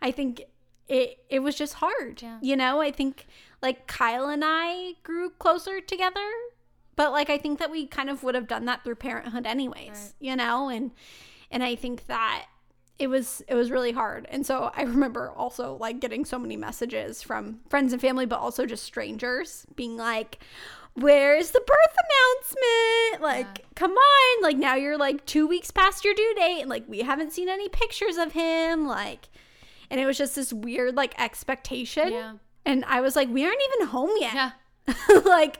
I think it, it was just hard. Yeah. You know, I think like Kyle and I grew closer together, but like, I think that we kind of would have done that through parenthood anyways, Right. you know, and, and I think that it was it was really hard and so i remember also like getting so many messages from friends and family but also just strangers being like where's the birth announcement like Yeah. come on like now you're like two weeks past your due date and like we haven't seen any pictures of him like and it was just this weird like expectation Yeah. and i was like we aren't even home yet Yeah. like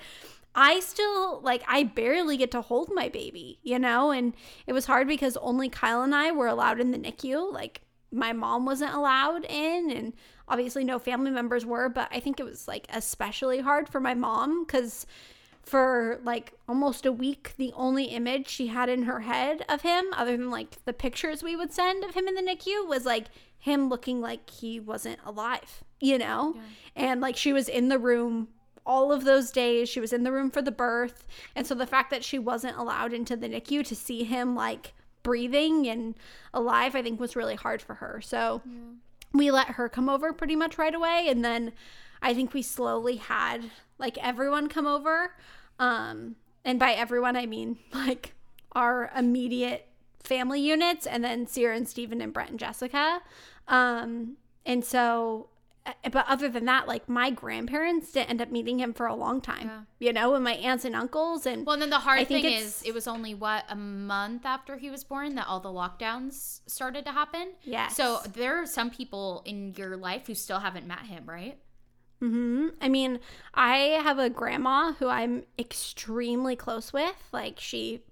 I still like I barely get to hold my baby, you know, and it was hard because only Kyle and I were allowed in the NICU. Like my mom wasn't allowed in and obviously no family members were, but I think it was like especially hard for my mom cuz for like almost a week the only image she had in her head of him other than like the pictures we would send of him in the NICU was like him looking like he wasn't alive, you know? And like she was in the room all of those days. She was in the room for the birth. And so the fact that she wasn't allowed into the NICU to see him like breathing and alive, I think was really hard for her. So we let her come over pretty much right away. And then I think we slowly had like everyone come over. Um, and by everyone, I mean like our immediate family units and then Sierra and Stephen and Brett and Jessica. Um, and so, but other than that, like my grandparents didn't end up meeting him for a long time, Yeah. you know, and my aunts and uncles. And Well, and then the hard thing is, it was only what a month after he was born that all the lockdowns started to happen. Yeah. So there are some people in your life who still haven't met him, right? hmm I mean, I have a grandma who I'm extremely close with. Like, she,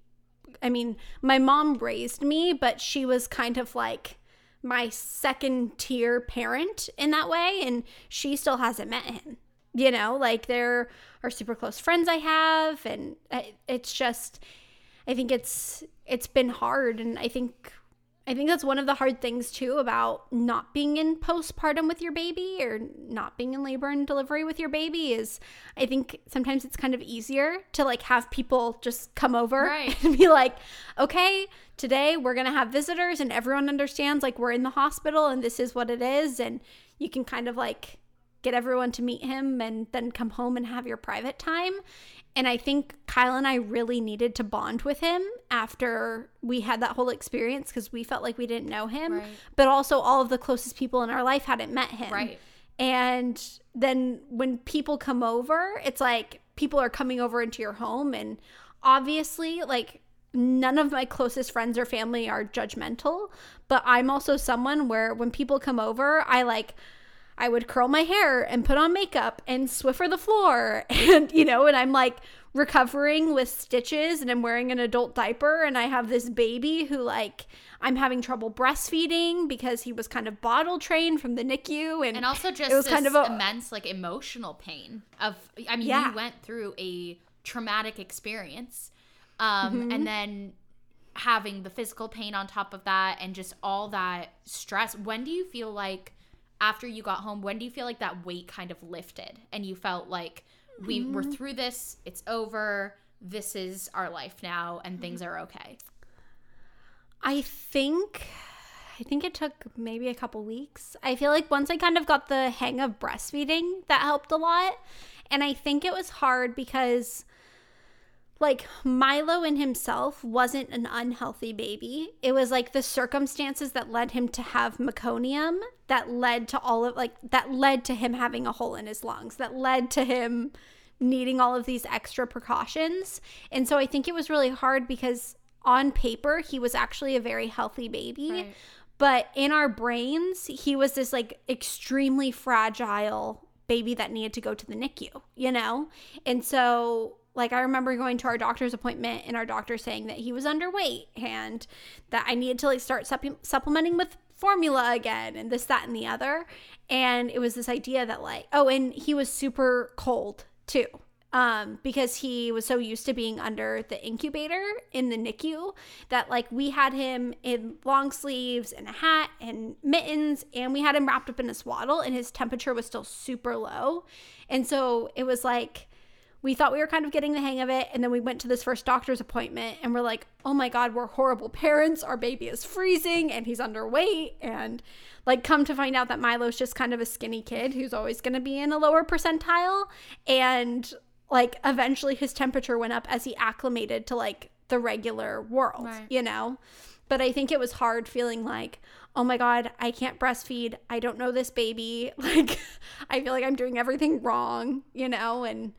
I mean, my mom raised me, but she was kind of like my second tier parent in that way. And she still hasn't met him. You know, like, there are super close friends I have. And it's just, I think it's, it's been hard. And I think I think that's one of the hard things too about not being in postpartum with your baby or not being in labor and delivery with your baby is I think sometimes it's kind of easier to like have people just come over Right. and be like, "Okay, today we're going to have visitors and everyone understands like we're in the hospital and this is what it is and you can kind of like get everyone to meet him and then come home and have your private time." And I think Kyle and I really needed to bond with him after we had that whole experience because we felt like we didn't know him. Right. But also, all of the closest people in our life hadn't met him. Right. And then when people come over, it's like people are coming over into your home. And obviously, like, none of my closest friends or family are judgmental. But I'm also someone where when people come over, I like, I would curl my hair and put on makeup and swiffer the floor. And, you know, and I'm like recovering with stitches and I'm wearing an adult diaper. And I have this baby who, like, I'm having trouble breastfeeding because he was kind of bottle trained from the NICU. And, And also just it was kind of a, immense like emotional pain of I mean Yeah. you went through a traumatic experience. Um Mm-hmm. and then having the physical pain on top of that and just all that stress. When do you feel like after you got home, when do you feel like that weight kind of lifted and you felt like we Mm-hmm. we're through this, it's over, this is our life now and things are okay. I think I think it took maybe a couple weeks. I feel like once I kind of got the hang of breastfeeding, that helped a lot. And I think it was hard because like Milo in himself wasn't an unhealthy baby. It was like the circumstances that led him to have meconium that led to all of like that led to him having a hole in his lungs, that led to him needing all of these extra precautions. And so I think it was really hard because on paper he was actually a very healthy baby. Right. But in our brains, he was this like extremely fragile baby that needed to go to the NICU, you know? And so, like, I remember going to our doctor's appointment and our doctor saying that he was underweight and that I needed to like start supple- supplementing with formula again and this, that, and the other. And it was this idea that, like, oh, and he was super cold too. um, because he was so used to being under the incubator in the NICU that like we had him in long sleeves and a hat and mittens, and we had him wrapped up in a swaddle, and his temperature was still super low, and so it was like we thought we were kind of getting the hang of it and then we went to this first doctor's appointment and we're like oh my god we're horrible parents. Our baby is freezing and he's underweight. And like come to find out that milo's just kind of a skinny kid who's always going to be in a lower percentile. And like eventually his temperature went up as he acclimated to like the regular world Right. you know? But i think it was hard feeling like oh my god i can't breastfeed. I don't know this baby. Like i feel like i'm doing everything wrong you know? And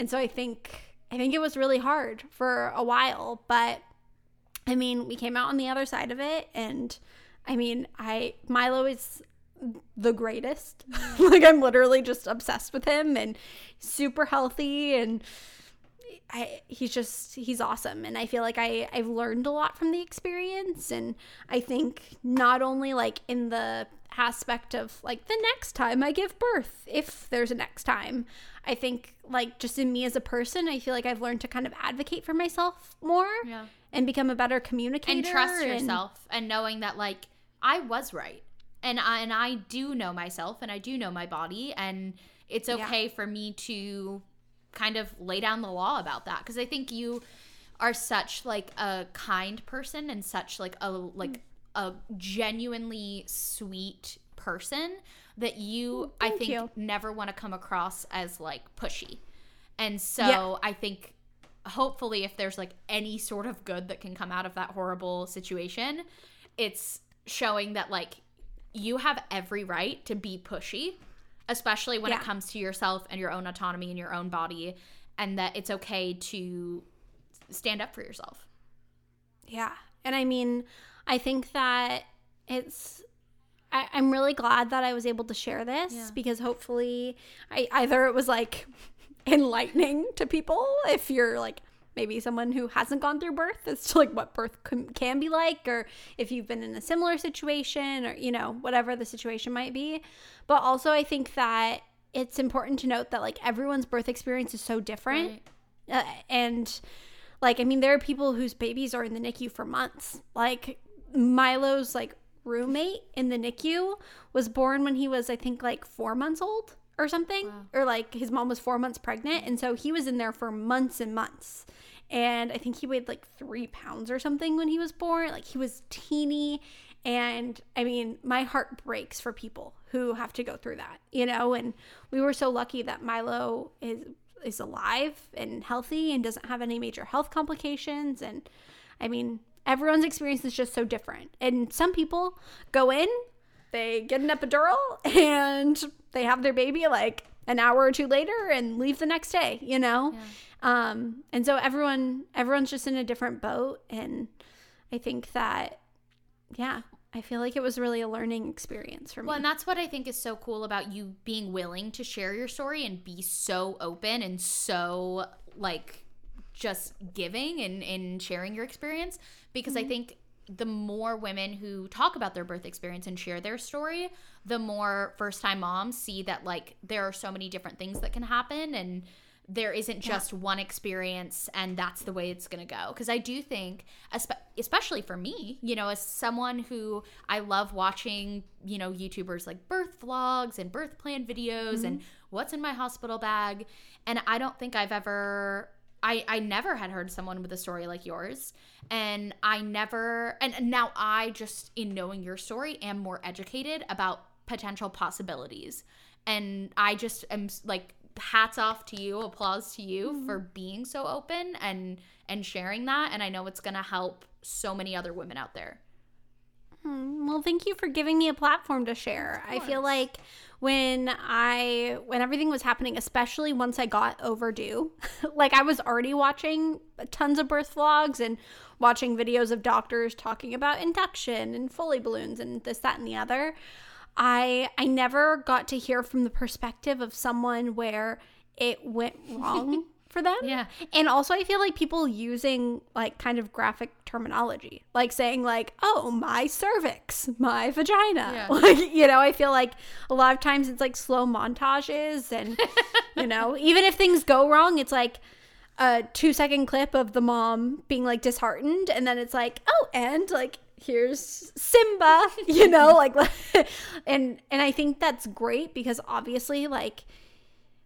and so i think i think it was really hard for a while but i mean we came out on the other side of it and i mean i milo is the greatest. Like i'm literally just obsessed with him and super healthy and I, he's just he's awesome. And i feel like I, i've learned a lot from the experience and i think not only like in the aspect of like the next time i give birth if there's a next time i think like just in me as a person i feel like i've learned to kind of advocate for myself more Yeah. and become a better communicator and trust and- yourself and knowing that like I was right. And I and I do know myself and I do know my body and it's Yeah. okay for me to kind of lay down the law about that because I think you are such like a kind person and such like a like mm. A genuinely sweet person that you mm, I think you. never want to come across as like pushy. And so Yeah. I think hopefully if there's like any sort of good that can come out of that horrible situation, it's showing that like you have every right to be pushy, especially when Yeah. it comes to yourself and your own autonomy and your own body and that it's okay to stand up for yourself. Yeah. And I mean, I think that it's, I, I'm really glad that I was able to share this Yeah. because hopefully I either it was like enlightening to people if you're like maybe someone who hasn't gone through birth as to like what birth can, can be like or if you've been in a similar situation or you know whatever the situation might be. But also i think that it's important to note that like everyone's birth experience is so different. Uh, and like i mean there are people whose babies are in the nicu for months. Like milo's like roommate in the nicu was born when he was i think like four months old or something Wow. or like his mom was four months pregnant and so he was in there for months and months. And i think he weighed like three pounds or something when he was born. Like he was teeny and i mean my heart breaks for people who have to go through that you know? And we were so lucky that milo is is alive and healthy and doesn't have any major health complications. And i mean everyone's experience is just so different. And some people go in they get an epidural and they have their baby like an hour or two later and leave the next day you know? Um and so everyone everyone's just in a different boat and i think that yeah i feel like it was really a learning experience for me. Well, and that's what I think is so cool about you being willing to share your story and be so open and so like just giving and, and sharing your experience because I mm-hmm. think the more women who talk about their birth experience and share their story, the more first time moms see that like there are so many different things that can happen and there isn't just one experience and that's the way it's going to go. Because i do think especially for me you know as someone who i love watching you know youtubers like birth vlogs and birth plan videos mm-hmm. and what's in my hospital bag and i don't think i've ever I, I never had heard someone with a story like yours. And i never and now i just in knowing your story am more educated about potential possibilities. And i just am like hats off to you applause to you for being so open and and sharing that. And i know it's going to help so many other women out there. Hmm, Well, thank you for giving me a platform to share. I feel like when I when everything was happening, especially once I got overdue, like I was already watching tons of birth vlogs and watching videos of doctors talking about induction and Foley balloons and this that and the other. I I never got to hear from the perspective of someone where it went wrong for them. Yeah. And also I feel like people using like kind of graphic terminology, like saying like, "Oh, my cervix, my vagina." Yeah. Like, you know, I feel like a lot of times it's like slow montages and you know, even if things go wrong, it's like a 2 second clip of the mom being like disheartened and then it's like, "Oh, and like here's Simba," you know, like and and I think that's great because obviously like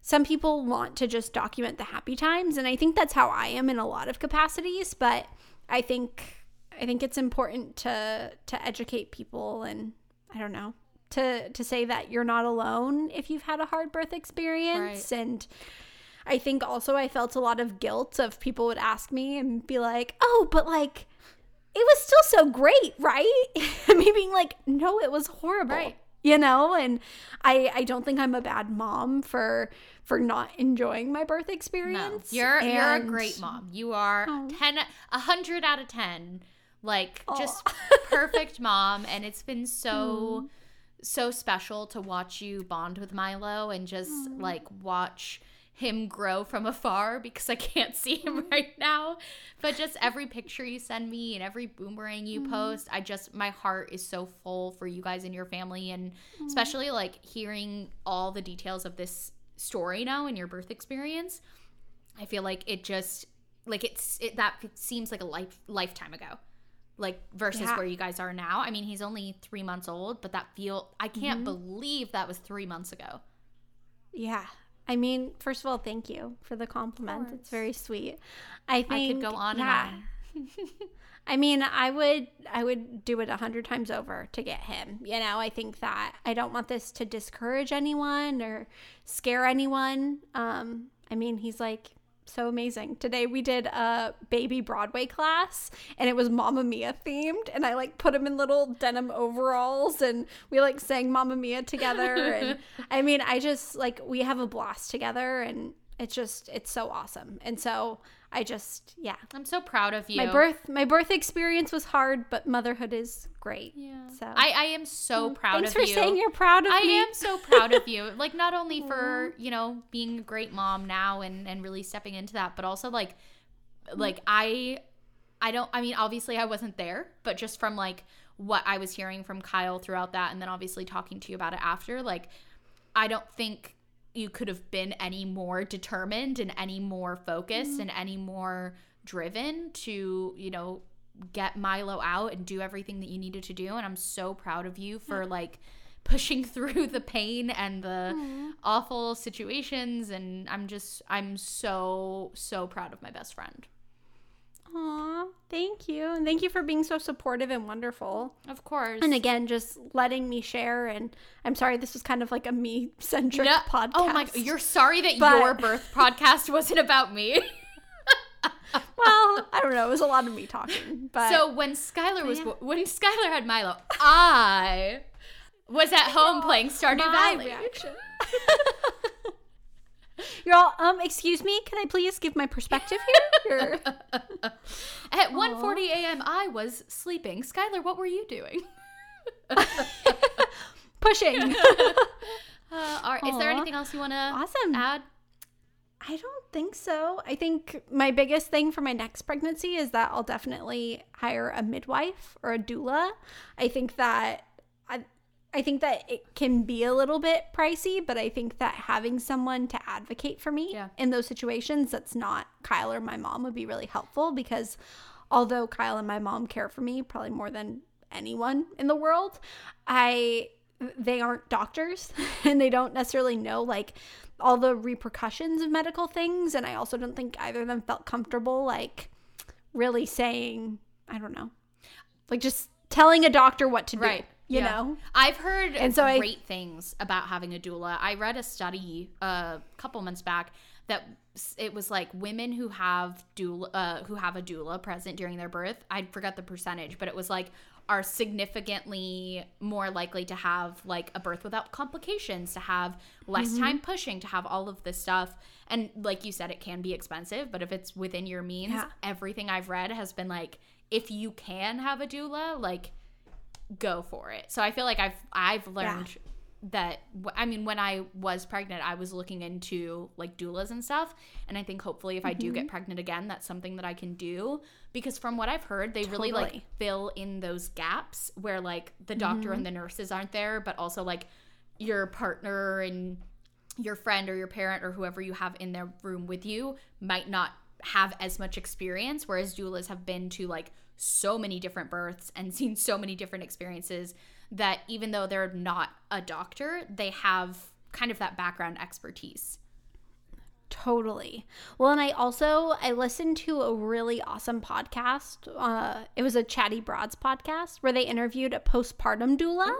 some people want to just document the happy times and i think that's how i am in a lot of capacities but i think i think it's important to to educate people and i don't know to to say that you're not alone if you've had a hard birth experience Right. and i think also i felt a lot of guilt of people would ask me and be like oh but like it was still so great right me being like no it was horrible Right. you know and i i don't think i'm a bad mom for for not enjoying my birth No, experience you're you're a great mom. You are Oh. 10 a 100 out of 10. Like just perfect mom and it's been so so special to watch you bond with Milo and just Hmm. like watch him grow from afar because I can't see him right now. But just every picture you send me and every boomerang you post, I just my heart is so full for you guys and your family and especially like hearing all the details of this story now in your birth experience. I feel like it just like it's it that seems like a life lifetime ago. Like versus Yeah. where you guys are now. I mean, he's only 3 months old, but that feel I can't Mm-hmm. believe that was 3 months ago. yeah i mean first of all thank you for the compliment it's very sweet i think I could go on yeah. and on. I mean, I would I would do it a hundred times over to get him. You know, I think that I don't want this to discourage anyone or scare anyone. Um, I mean, he's like so amazing. Today we did a baby Broadway class and it was Mamma Mia themed and I like put him in little denim overalls and we like sang Mamma Mia together and I mean, I just like we have a blast together and it's just it's so awesome. And so I just yeah, I'm so proud of you. my birth my birth experience was hard, but motherhood is great. Yeah. So I, I am so mm, proud thanks of for saying you're proud of I me. I am so proud of you. Like not only for, you know, being a great mom now and and really stepping into that, but also like mm. like I I don't I mean obviously I wasn't there, but just from like what I was hearing from Kyle throughout that and then obviously talking to you about it after, like I don't think you could have been any more determined and any more focused mm-hmm. and any more driven to, you know, get Milo out and do everything that you needed to do. And I'm so proud of you for like pushing through the pain and the awful situations. And I'm just, I'm so, so proud of my best friend. Aw, thank you. And thank you for being so supportive and wonderful. Of course. And again, just letting me share. And I'm sorry, this was kind of like a me centric No- podcast. Oh my, you're sorry that But- your birth podcast wasn't about me. well, I don't know. It was a lot of me talking. But so when Skylar was, yeah. when Skylar had Milo, I was at home playing Stardew Valley. You're all, um, excuse me, can I please give my perspective here? At 1:40 a.m., I was sleeping. Skylar, what were you doing? Pushing. Uh, are, is there anything else you want to Awesome. add? I don't think so. I think my biggest thing for my next pregnancy is that I'll definitely hire a midwife or a doula. I think that I think that it can be a little bit pricey, but I think that having someone to advocate for me Yeah. in those situations that's not Kyle or my mom would be really helpful because although Kyle and my mom care for me probably more than anyone in the world, I they aren't doctors and they don't necessarily know like all the repercussions of medical things and I also don't think either of them felt comfortable like really saying I don't know like just telling a doctor what to do Right. You Yeah. know I've heard And so I- great things about having a doula. I read a study a couple months back that it was like women who have doula, uh, who have a doula present during their birth. I forgot the percentage, but it was like are significantly more likely to have like a birth without complications, to have less Mm-hmm. time pushing, to have all of this stuff. And like you said, it can be expensive, but if it's within your means, Yeah. everything I've read has been like, if you can have a doula, like go for it. So I feel like I've I've learned that I mean when I was pregnant I was looking into like doulas and stuff and I think hopefully if I do Mm-hmm. get pregnant again that's something that I can do because from what I've heard they really like fill in those gaps where like the doctor Mm-hmm. and the nurses aren't there but also like your partner and your friend or your parent or whoever you have in their room with you might not have as much experience whereas doulas have been to like so many different births and seen so many different experiences that even though they're not a doctor they have kind of that background expertise Totally. Well, and I also I listened to a really awesome podcast. Uh, it was a Chatty Broads podcast where they interviewed a postpartum doula,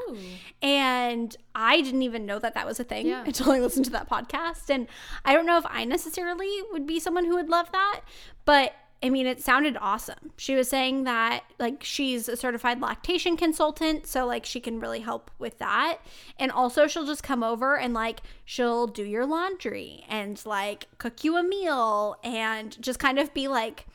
and I didn't even know that that was a thing Yeah. until I listened to that podcast. And I don't know if I necessarily would be someone who would love that, but I mean, it sounded awesome. She was saying that like she's a certified lactation consultant, so like she can really help with that. And also she'll just come over and like she'll do your laundry and like cook you a meal and just kind of be like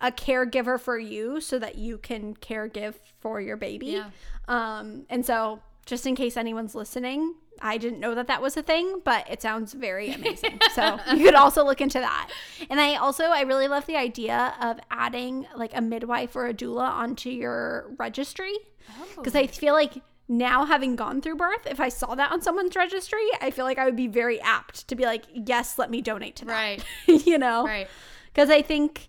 a caregiver for you so that you can caregive for your baby. Yeah. Um and so just in case anyone's listening, I didn't know that that was a thing, but it sounds very amazing. so you could also look into that. And I also I really love the idea of adding like a midwife or a doula onto your registry oh. because I feel like now having gone through birth, if I saw that on someone's registry, I feel like I would be very apt to be like, yes, let me donate to that. right you know, right because I think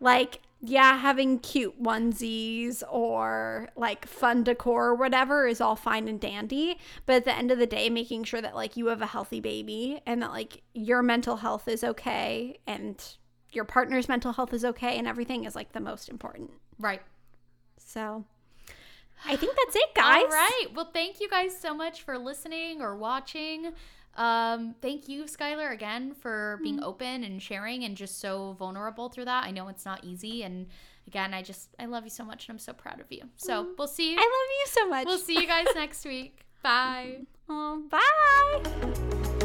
like yeah, having cute onesies or like fun decor or whatever is all fine and dandy. But at the end of the day, making sure that like you have a healthy baby and that like your mental health is okay and your partner's mental health is okay and everything is like the most important. right So I think that's it, guys. All right. Well, thank you guys so much for listening or watching. Um, thank you, Skylar, again for being Mm-hmm. open and sharing and just so vulnerable through that. I know it's not easy, and again, I just I love you so much, and I'm so proud of you. So we'll see. Mm-hmm. I love you so much. We'll see you guys next week. Bye. Aw, bye.